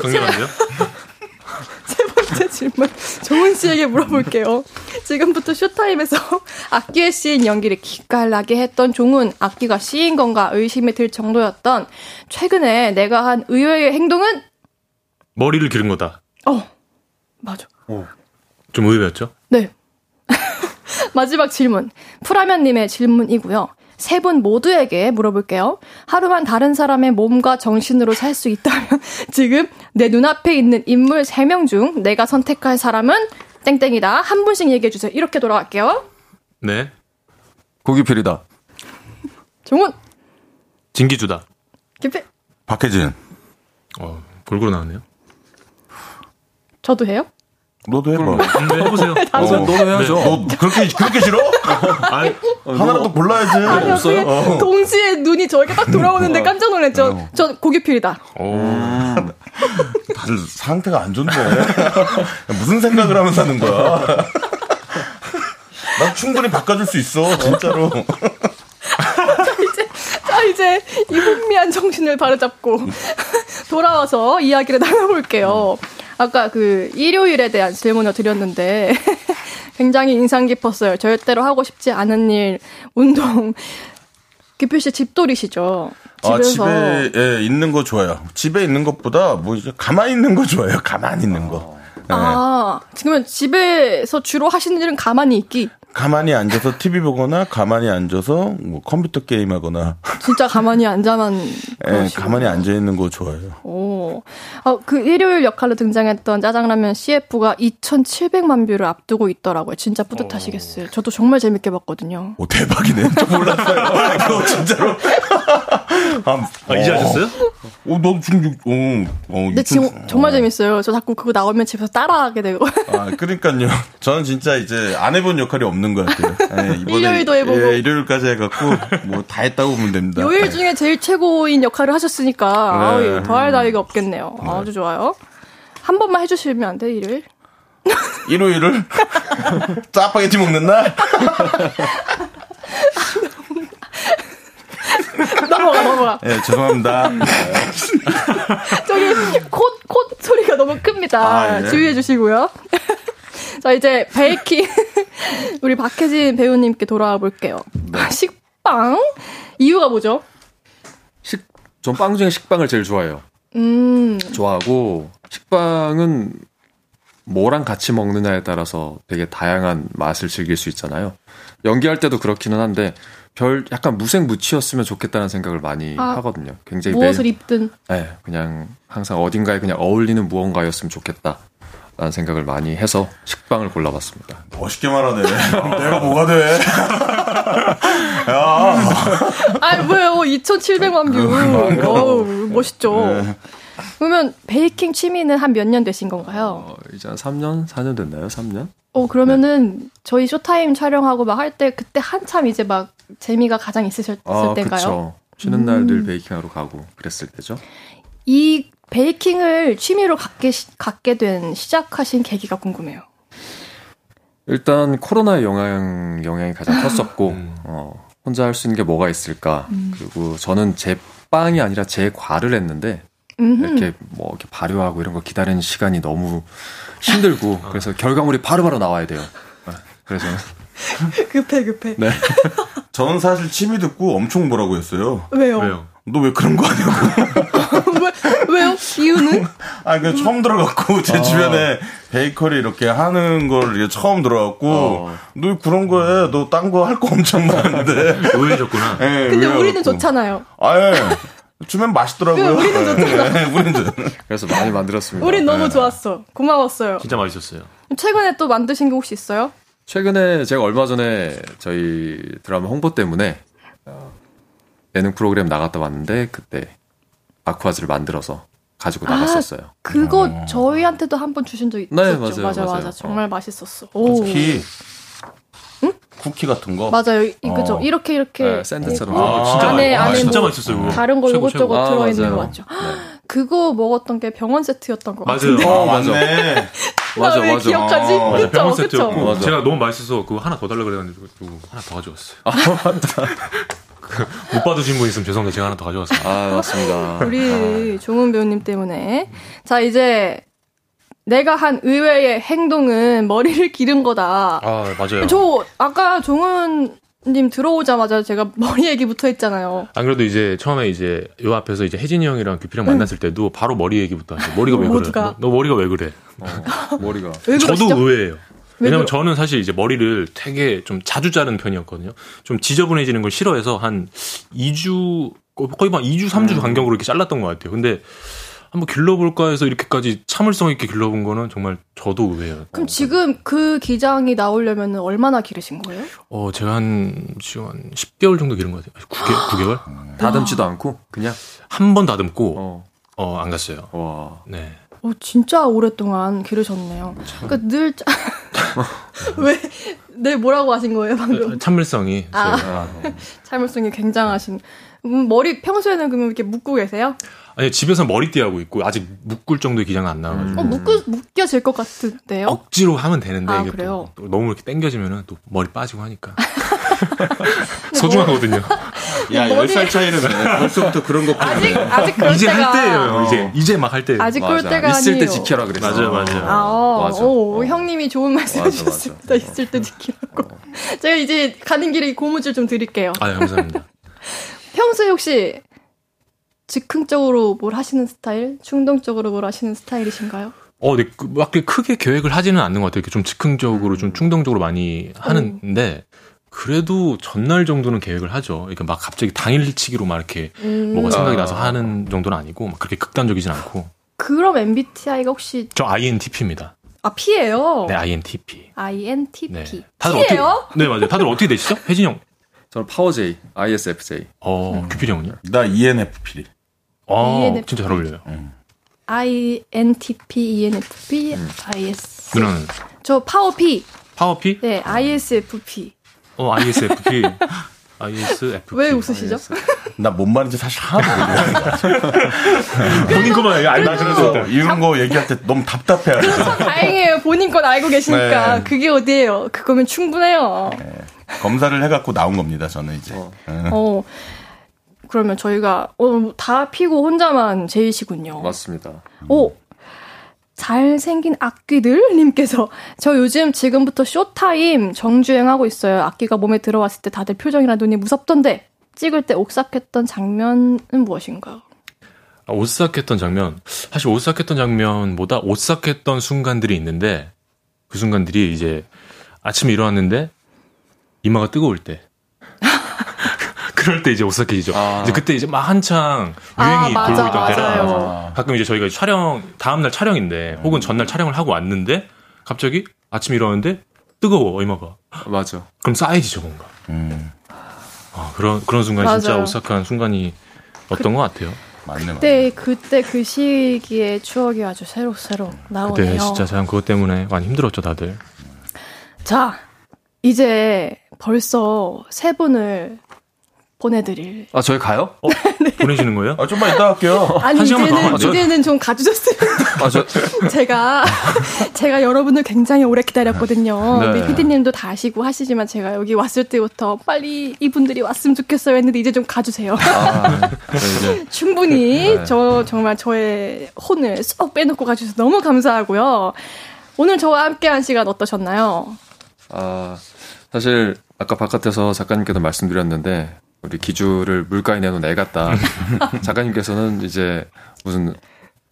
강렬한데요? *laughs* 세 번째 질문. 정훈 씨에게 물어볼게요. 지금부터 쇼타임에서 *laughs* 악기에 씌인 연기를 기깔나게 했던 종훈. 악기가 씌인 건가 의심이 들 정도였던 최근에 내가 한 의외의 행동은? 머리를 기른 거다. 어, 맞아. 좀 의외였죠? 네. *laughs* 마지막 질문. 프라면님의 질문이고요. 세 분 모두에게 물어볼게요. 하루만 다른 사람의 몸과 정신으로 살 수 있다면 *laughs* 지금 내 눈앞에 있는 인물 세 명 중 내가 선택할 사람은 땡땡이다. 한 분씩 얘기해 주세요. 이렇게 돌아갈게요. 네. 고기필이다. 종훈, 진기주다. 김필, 박혜진. 어, 골고루 나왔네요. 저도 해요? 너도 해봐. 네, 해보세요. *laughs* 어, 너도 해야죠. 너 그렇게 그렇게 싫어? *laughs* 아니, 하나라도 골라야지. 아니, 없어요? 어떻게 동시에 눈이 저에게 딱 돌아오는데 깜짝 놀랐죠. 저 고기필이다. 오, 다들 상태가 안 좋네. *laughs* 무슨 생각을 하면서 하는 거야? 난 충분히 바꿔줄 수 있어, 진짜로. 자, 이제 이 혼미한 정신을 바로잡고 돌아와서 이야기를 나눠볼게요. 아까 그 일요일에 대한 질문을 드렸는데 *laughs* 굉장히 인상 깊었어요. 절대로 하고 싶지 않은 일, 운동. 규필 씨 집돌이시죠? 아, 집에서 집에 예, 있는 거 좋아요. 집에 있는 것보다 뭐 이제 가만히 있는 거 좋아해요. 가만히 있는 거. 예. 아, 지금은 집에서 주로 하시는 일은 가만히 있기. 가만히 앉아서 TV 보거나 가만히 앉아서 뭐 컴퓨터 게임 하거나 진짜 가만히 앉아만 예. 가만히 앉아 있는 거 좋아해요. 오. 아, 그 일요일 역할로 등장했던 짜장라면 CF가 2,700만 뷰를 앞두고 있더라고요. 진짜 뿌듯하시겠어요. 저도 정말 재밌게 봤거든요. 오 대박이네. 저 몰랐어요. 이거 *laughs* 진짜로. *laughs* 아, 아, 이제 하셨어요? 어, 너 지금 육- 어, 어, 근데 지금 정말 어. 재밌어요. 저 자꾸 그거 나오면 집에서 따라하게 되고. 아, 그러니까요. 저는 진짜 이제 안 해본 역할이 없는 것 같아요. 예, *laughs* 이번에 일요일도 해보고. 예, 일요일까지 해갖고 뭐 다 했다고 보면 됩니다. 요일 중에 제일 최고인 역할을 하셨으니까 네. 더할 나위가 없겠네요. 아주 좋아요. 한 번만 해주시면 안 돼, 일요일? *laughs* 일요일을 *laughs* 짜파게티 먹는 날? 넘어가, 넘어가. 예, 죄송합니다. 저기 콧, 콧 소리가 너무 큽니다. 아, 예. 주의해 주시고요. 자, 이제 베이킹. 우리 박혜진 배우님께 돌아와 볼게요. 네. 아, 식빵? 이유가 뭐죠? 식, 전 빵 중에 식빵을 제일 좋아해요. 음, 좋아하고 식빵은 뭐랑 같이 먹느냐에 따라서 되게 다양한 맛을 즐길 수 있잖아요. 연기할 때도 그렇기는 한데 별 약간 무색무취였으면 좋겠다는 생각을 많이 아, 하거든요. 굉장히 무엇을 매일- 입든. 네, 그냥 항상 어딘가에 그냥 어울리는 무언가였으면 좋겠다. 라는 생각을 많이 해서 식빵을 골라봤습니다. 멋있게 말하네. *laughs* 내가 뭐가 돼? *laughs* 야, 아, 뭐예요? 2,700만 뷰. 어우, 멋있죠. 네. 그러면 베이킹 취미는 한 몇 년 되신 건가요? 어, 이제 한 3년, 4년 됐나요? 3년? 어, 그러면은 저희 쇼타임 촬영하고 막 할 때 그때 한참 이제 막 재미가 가장 있으셨을 아, 때인가요? 그쵸. 쉬는 날들 baking하러 가고 그랬을 때죠. 이 baking을 취미로 갖게, 시- 갖게 된 시작하신 계기가 궁금해요. 일단 코로나의 영향 영향이 가장 컸었고 *laughs* 어, 혼자 할 수 있는 게 뭐가 있을까 그리고 저는 제 빵이 아니라 제 과를 했는데 음흠. 이렇게 뭐 이렇게 발효하고 이런 거 기다리는 시간이 너무 힘들고 그래서 결과물이 바로바로 나와야 돼요. 네, 그래서 *laughs* 급해, 급해. 네. 저는 사실 취미 듣고 엄청 뭐라고 했어요. 왜요? 왜요? 너 왜 그런 거 하냐고. *laughs* 이유는? *laughs* 아, 그 처음 들어갔고, 제 주변에 베이커리 이렇게 하는 걸 이게 처음 들어갔고, 어. 너왜 그런 거 해? 너딴 거 할 거 엄청 많은데. *laughs* 의외해졌구나. 예, 근데 의외였고. 우리는 좋잖아요. 아, 예. 주면 맛있더라고요. 그 우리는 좋잖아. 예, 우리는 좋 그래서 많이 만들었습니다. 우린 너무 좋았어. 고마웠어요. 진짜 맛있었어요. 최근에 또 만드신 게 혹시 있어요? 최근에 제가 얼마 전에 저희 드라마 홍보 때문에 어, 예능 프로그램 나갔다 왔는데 그때 아쿠아즈를 만들어서 가지고 나갔었어요. 그거 저희한테도 한 번 주신 적 있었죠. 네, 맞아요, 맞아, 맞아요. 맞아. 정말 맛있었어. 오. 쿠키. 쿠키 같은 거. 맞아요. 이- 그죠. 어. 이렇게 이렇게 네, 샌드처럼. 아, 진짜 안에 맛- 안에 진짜 뭐 맛있었어요. 그거. 다른 거 최고, 이것저것 최고. 아, 들어 있는 거. 맞죠? 그거 먹었던 게 병원 세트였던 것 맞아요. 같은데. 어, 아, 맞아. 맞아, 왜 맞아. 기억하지? 어, 맞아, 그쵸, 병원. 세트였고 맞아. 제가 너무 맛있어서 그거 하나 더 달라 그래가지고 하나 더 가져왔어요. 아. *laughs* 못 받으신 분 있으면 죄송한데 제가 하나 더 가져왔어요. 아, 맞습니다. 우리 종훈 배우님 때문에. 자, 이제 내가 한 의외의 행동은 머리를 기른 거다. 아 맞아요. 저 아까 종훈 님 들어오자마자 제가 머리 얘기부터 했잖아요. 안 그래도 이제 처음에 이제 요 앞에서 이제 혜진이 형이랑 규피랑 만났을 때도 바로 머리 얘기부터 하죠. 머리가 왜 *laughs* 그래? 너, 너 머리가 왜 그래? 머리가. 왜 저도? 의외예요. 왜 왜냐면 그러- 저는 사실 이제 머리를 되게 좀 자주 자르는 편이었거든요. 좀 지저분해지는 걸 싫어해서 한 2주 거의 막 2주 3주 간격으로 이렇게 잘랐던 것 같아요. 근데 한번 길러볼까 해서 이렇게까지 참을성 있게 길러본 거는 정말 저도 의외예요. 그럼 지금 그 기장이 나오려면 얼마나 기르신 거예요? 어 제가 한 지금 한 10개월 정도 기른 것 같아요. 9개, 9개월? 다듬지도 않고 그냥 한 번 다듬고 어. 어 안 갔어요. 와. 네. 어, 진짜 오랫동안 기르셨네요. 그러니까 늘 짜... *laughs* 왜? 네 뭐라고 하신 거예요 방금? 참을성이 아. 제가 *laughs* 참을성이 굉장하신. 음, 머리 평소에는 그러면 이렇게 묶고 계세요? 아니 집에서 머리띠 하고 있고 아직 묶을 정도의 기장은 안 나와가지고 어 묶어 묶여질 것 같은데요? 억지로 하면 되는데 아, 이게 그래요? 또, 또 너무 이렇게 당겨지면은 또 머리 빠지고 하니까 *laughs* *laughs* 소중하거든요. 야, 10살 차이는 벌써부터 그런 거 아직 아직 그럴 이제 때가 할 때예요. 이제 이제 막 할 때. 아직 그럴. 때가 있을 때 아니에요. 지켜라 그랬어. 맞아요, 맞아요. 아, 어, 맞아. 오, 어. 형님이 좋은 말씀 맞아, 해주셨습니다. 맞아. 있을 때 지키라고. *laughs* 제가 이제 가는 길에 고무줄 좀 드릴게요. 아 감사합니다. *laughs* 평소에 혹시 즉흥적으로 뭘 하시는 스타일? 충동적으로 뭘 하시는 스타일이신가요? 어, 네, 그, 막 크게 계획을 하지는 않는 것 같아요. 이렇게 좀 즉흥적으로, 좀 충동적으로 많이 하는데, 그래도 전날 정도는 계획을 하죠. 이렇게 막 갑자기 당일치기로 막 이렇게 음, 뭐가 생각이 아. 나서 하는 정도는 아니고, 막 그렇게 극단적이진 않고. 그럼 MBTI가 혹시 저 INTP입니다. 아 P예요. 네, INTP. INTP. 네. 다들 P예요? 어떻게, 네, 맞아요. 다들 어떻게 되시죠? 해진 형. 저는 파워 J, ISFJ. 어, 규필 형은요? 나 ENFP. 어, ENFP. 진짜 잘 어울려요. INTP, ENFP, IS. 누나는 저 파워 P. 파워 P? 네, ISFP. 어, ISFP. ISFP. 왜 웃으시죠? 나 뭔 말인지 사실 하나도 모르겠어요. *laughs* 본인 것만 알고 그래서 이런 거 얘기할 때 너무 답답해요. 다행이에요. 본인 건 알고 계시니까. 네. 그게 어디예요? 그거면 충분해요. 검사를 해갖고 나온 겁니다. 저는 이제. 예. 어. 그러면 저희가 어, 다 피고 혼자만 제이시군요. 맞습니다. 오! 잘생긴 악귀들님께서 *laughs* 저 요즘 지금부터 쇼타임 정주행하고 있어요. 악귀가 몸에 들어왔을 때 다들 표정이나 눈이 무섭던데 찍을 때 옥삭했던 장면은 무엇인가요? 아, 오싹했던 장면. 사실 오싹했던 장면보다 오싹했던 순간들이 있는데 그 순간들이 이제 아침에 일어났는데 이마가 뜨거울 때. 그럴 때 이제 오싹해지죠. 아. 이제 그때 이제 막 한창 아, 유행이 맞아, 돌고 있던 때라 맞아요. 가끔 이제 저희가 촬영 다음날 촬영인데 혹은 전날 촬영을 하고 왔는데 갑자기 아침에 일어났는데 뜨거워 이마가. 맞아. 그럼 쌓여지죠 뭔가. 음, 아, 그런 그런 순간 이 진짜 맞아요. 오싹한 순간이 어떤 것 같아요. 맞네, 맞네. 그때 그때 그 시기의 추억이 아주 새록새록 나오네요. 그때 진짜 참 그것 때문에 많이 힘들었죠 다들. 자, 이제 벌써 세 분을 보내드릴. 아, 저희 가요? 어? 보내시는 거예요? 아, 좀만 이따 할게요. 아니 한 시간만 더 이제는. 이제는 좀 가주셨으면 아, 저, *laughs* 제가 *laughs* 제가 여러분을 굉장히 오래 기다렸거든요. 네. 우리 피디님도 다 아시고 하시지만 제가 여기 왔을 때부터 빨리 이분들이 왔으면 좋겠어요 했는데 이제 좀 가주세요. 아, 저 *laughs* 이제 충분히 네. 저 정말 저의 혼을 쏙 빼놓고 가주셔서 너무 감사하고요. 오늘 저와 함께한 시간 어떠셨나요? 아, 사실 아까 바깥에서 작가님께도 말씀드렸는데 우리 기주를 물가에 내놓은 애 같다. *laughs* 작가님께서는 이제 무슨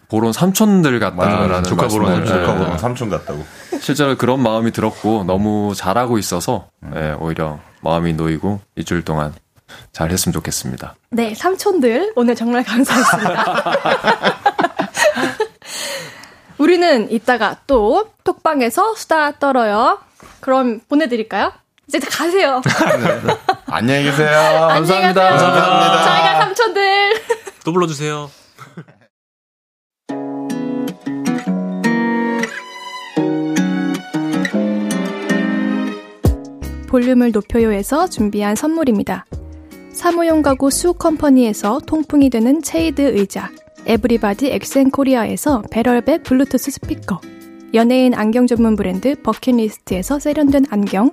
보론 삼촌들 같다라는 아, 조카 보러 말씀을, 조카 예, 보러 삼촌 같다고. 실제로 그런 마음이 들었고 너무 잘하고 있어서 예, 오히려 마음이 놓이고 일주일 동안 잘 했으면 좋겠습니다. 네, 삼촌들 오늘 정말 감사했습니다. *laughs* 우리는 이따가 또 톡방에서 수다 떨어요. 그럼 보내드릴까요? 이제 가세요. *laughs* 안녕히 계세요. 안녕히 가세요. 감사합니다. 저희가 삼촌들. 또 불러주세요. 볼륨을 높여요에서 준비한 선물입니다. 사무용 가구 수 컴퍼니에서 통풍이 되는 체이드 의자, 에브리바디 엑센코리아에서 배럴백 블루투스 스피커, 연예인 안경 전문 브랜드 버킷리스트에서 세련된 안경,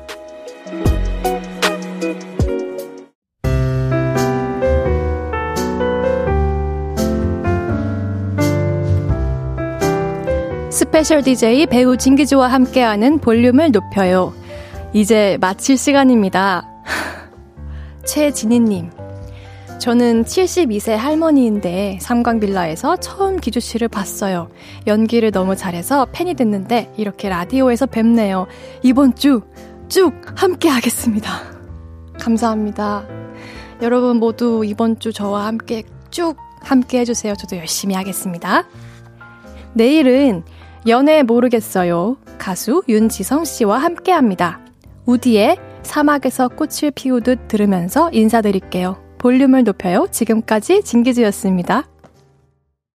스페셜 DJ 배우 진기주와 함께하는 볼륨을 높여요. 이제 마칠 시간입니다. *laughs* 최진희님. 저는 72세 할머니인데 삼광빌라에서 처음 기주 씨를 봤어요. 연기를 너무 잘해서 팬이 됐는데 이렇게 라디오에서 뵙네요. 이번 주 쭉 함께 하겠습니다. *laughs* 감사합니다. 여러분 모두 이번 주 저와 함께 쭉 함께 해주세요. 저도 열심히 하겠습니다. 내일은 연애 모르겠어요. 가수 윤지성 씨와 함께 합니다. 우디의 사막에서 꽃을 피우듯 들으면서 인사드릴게요. 볼륨을 높여요. 지금까지 진기주였습니다.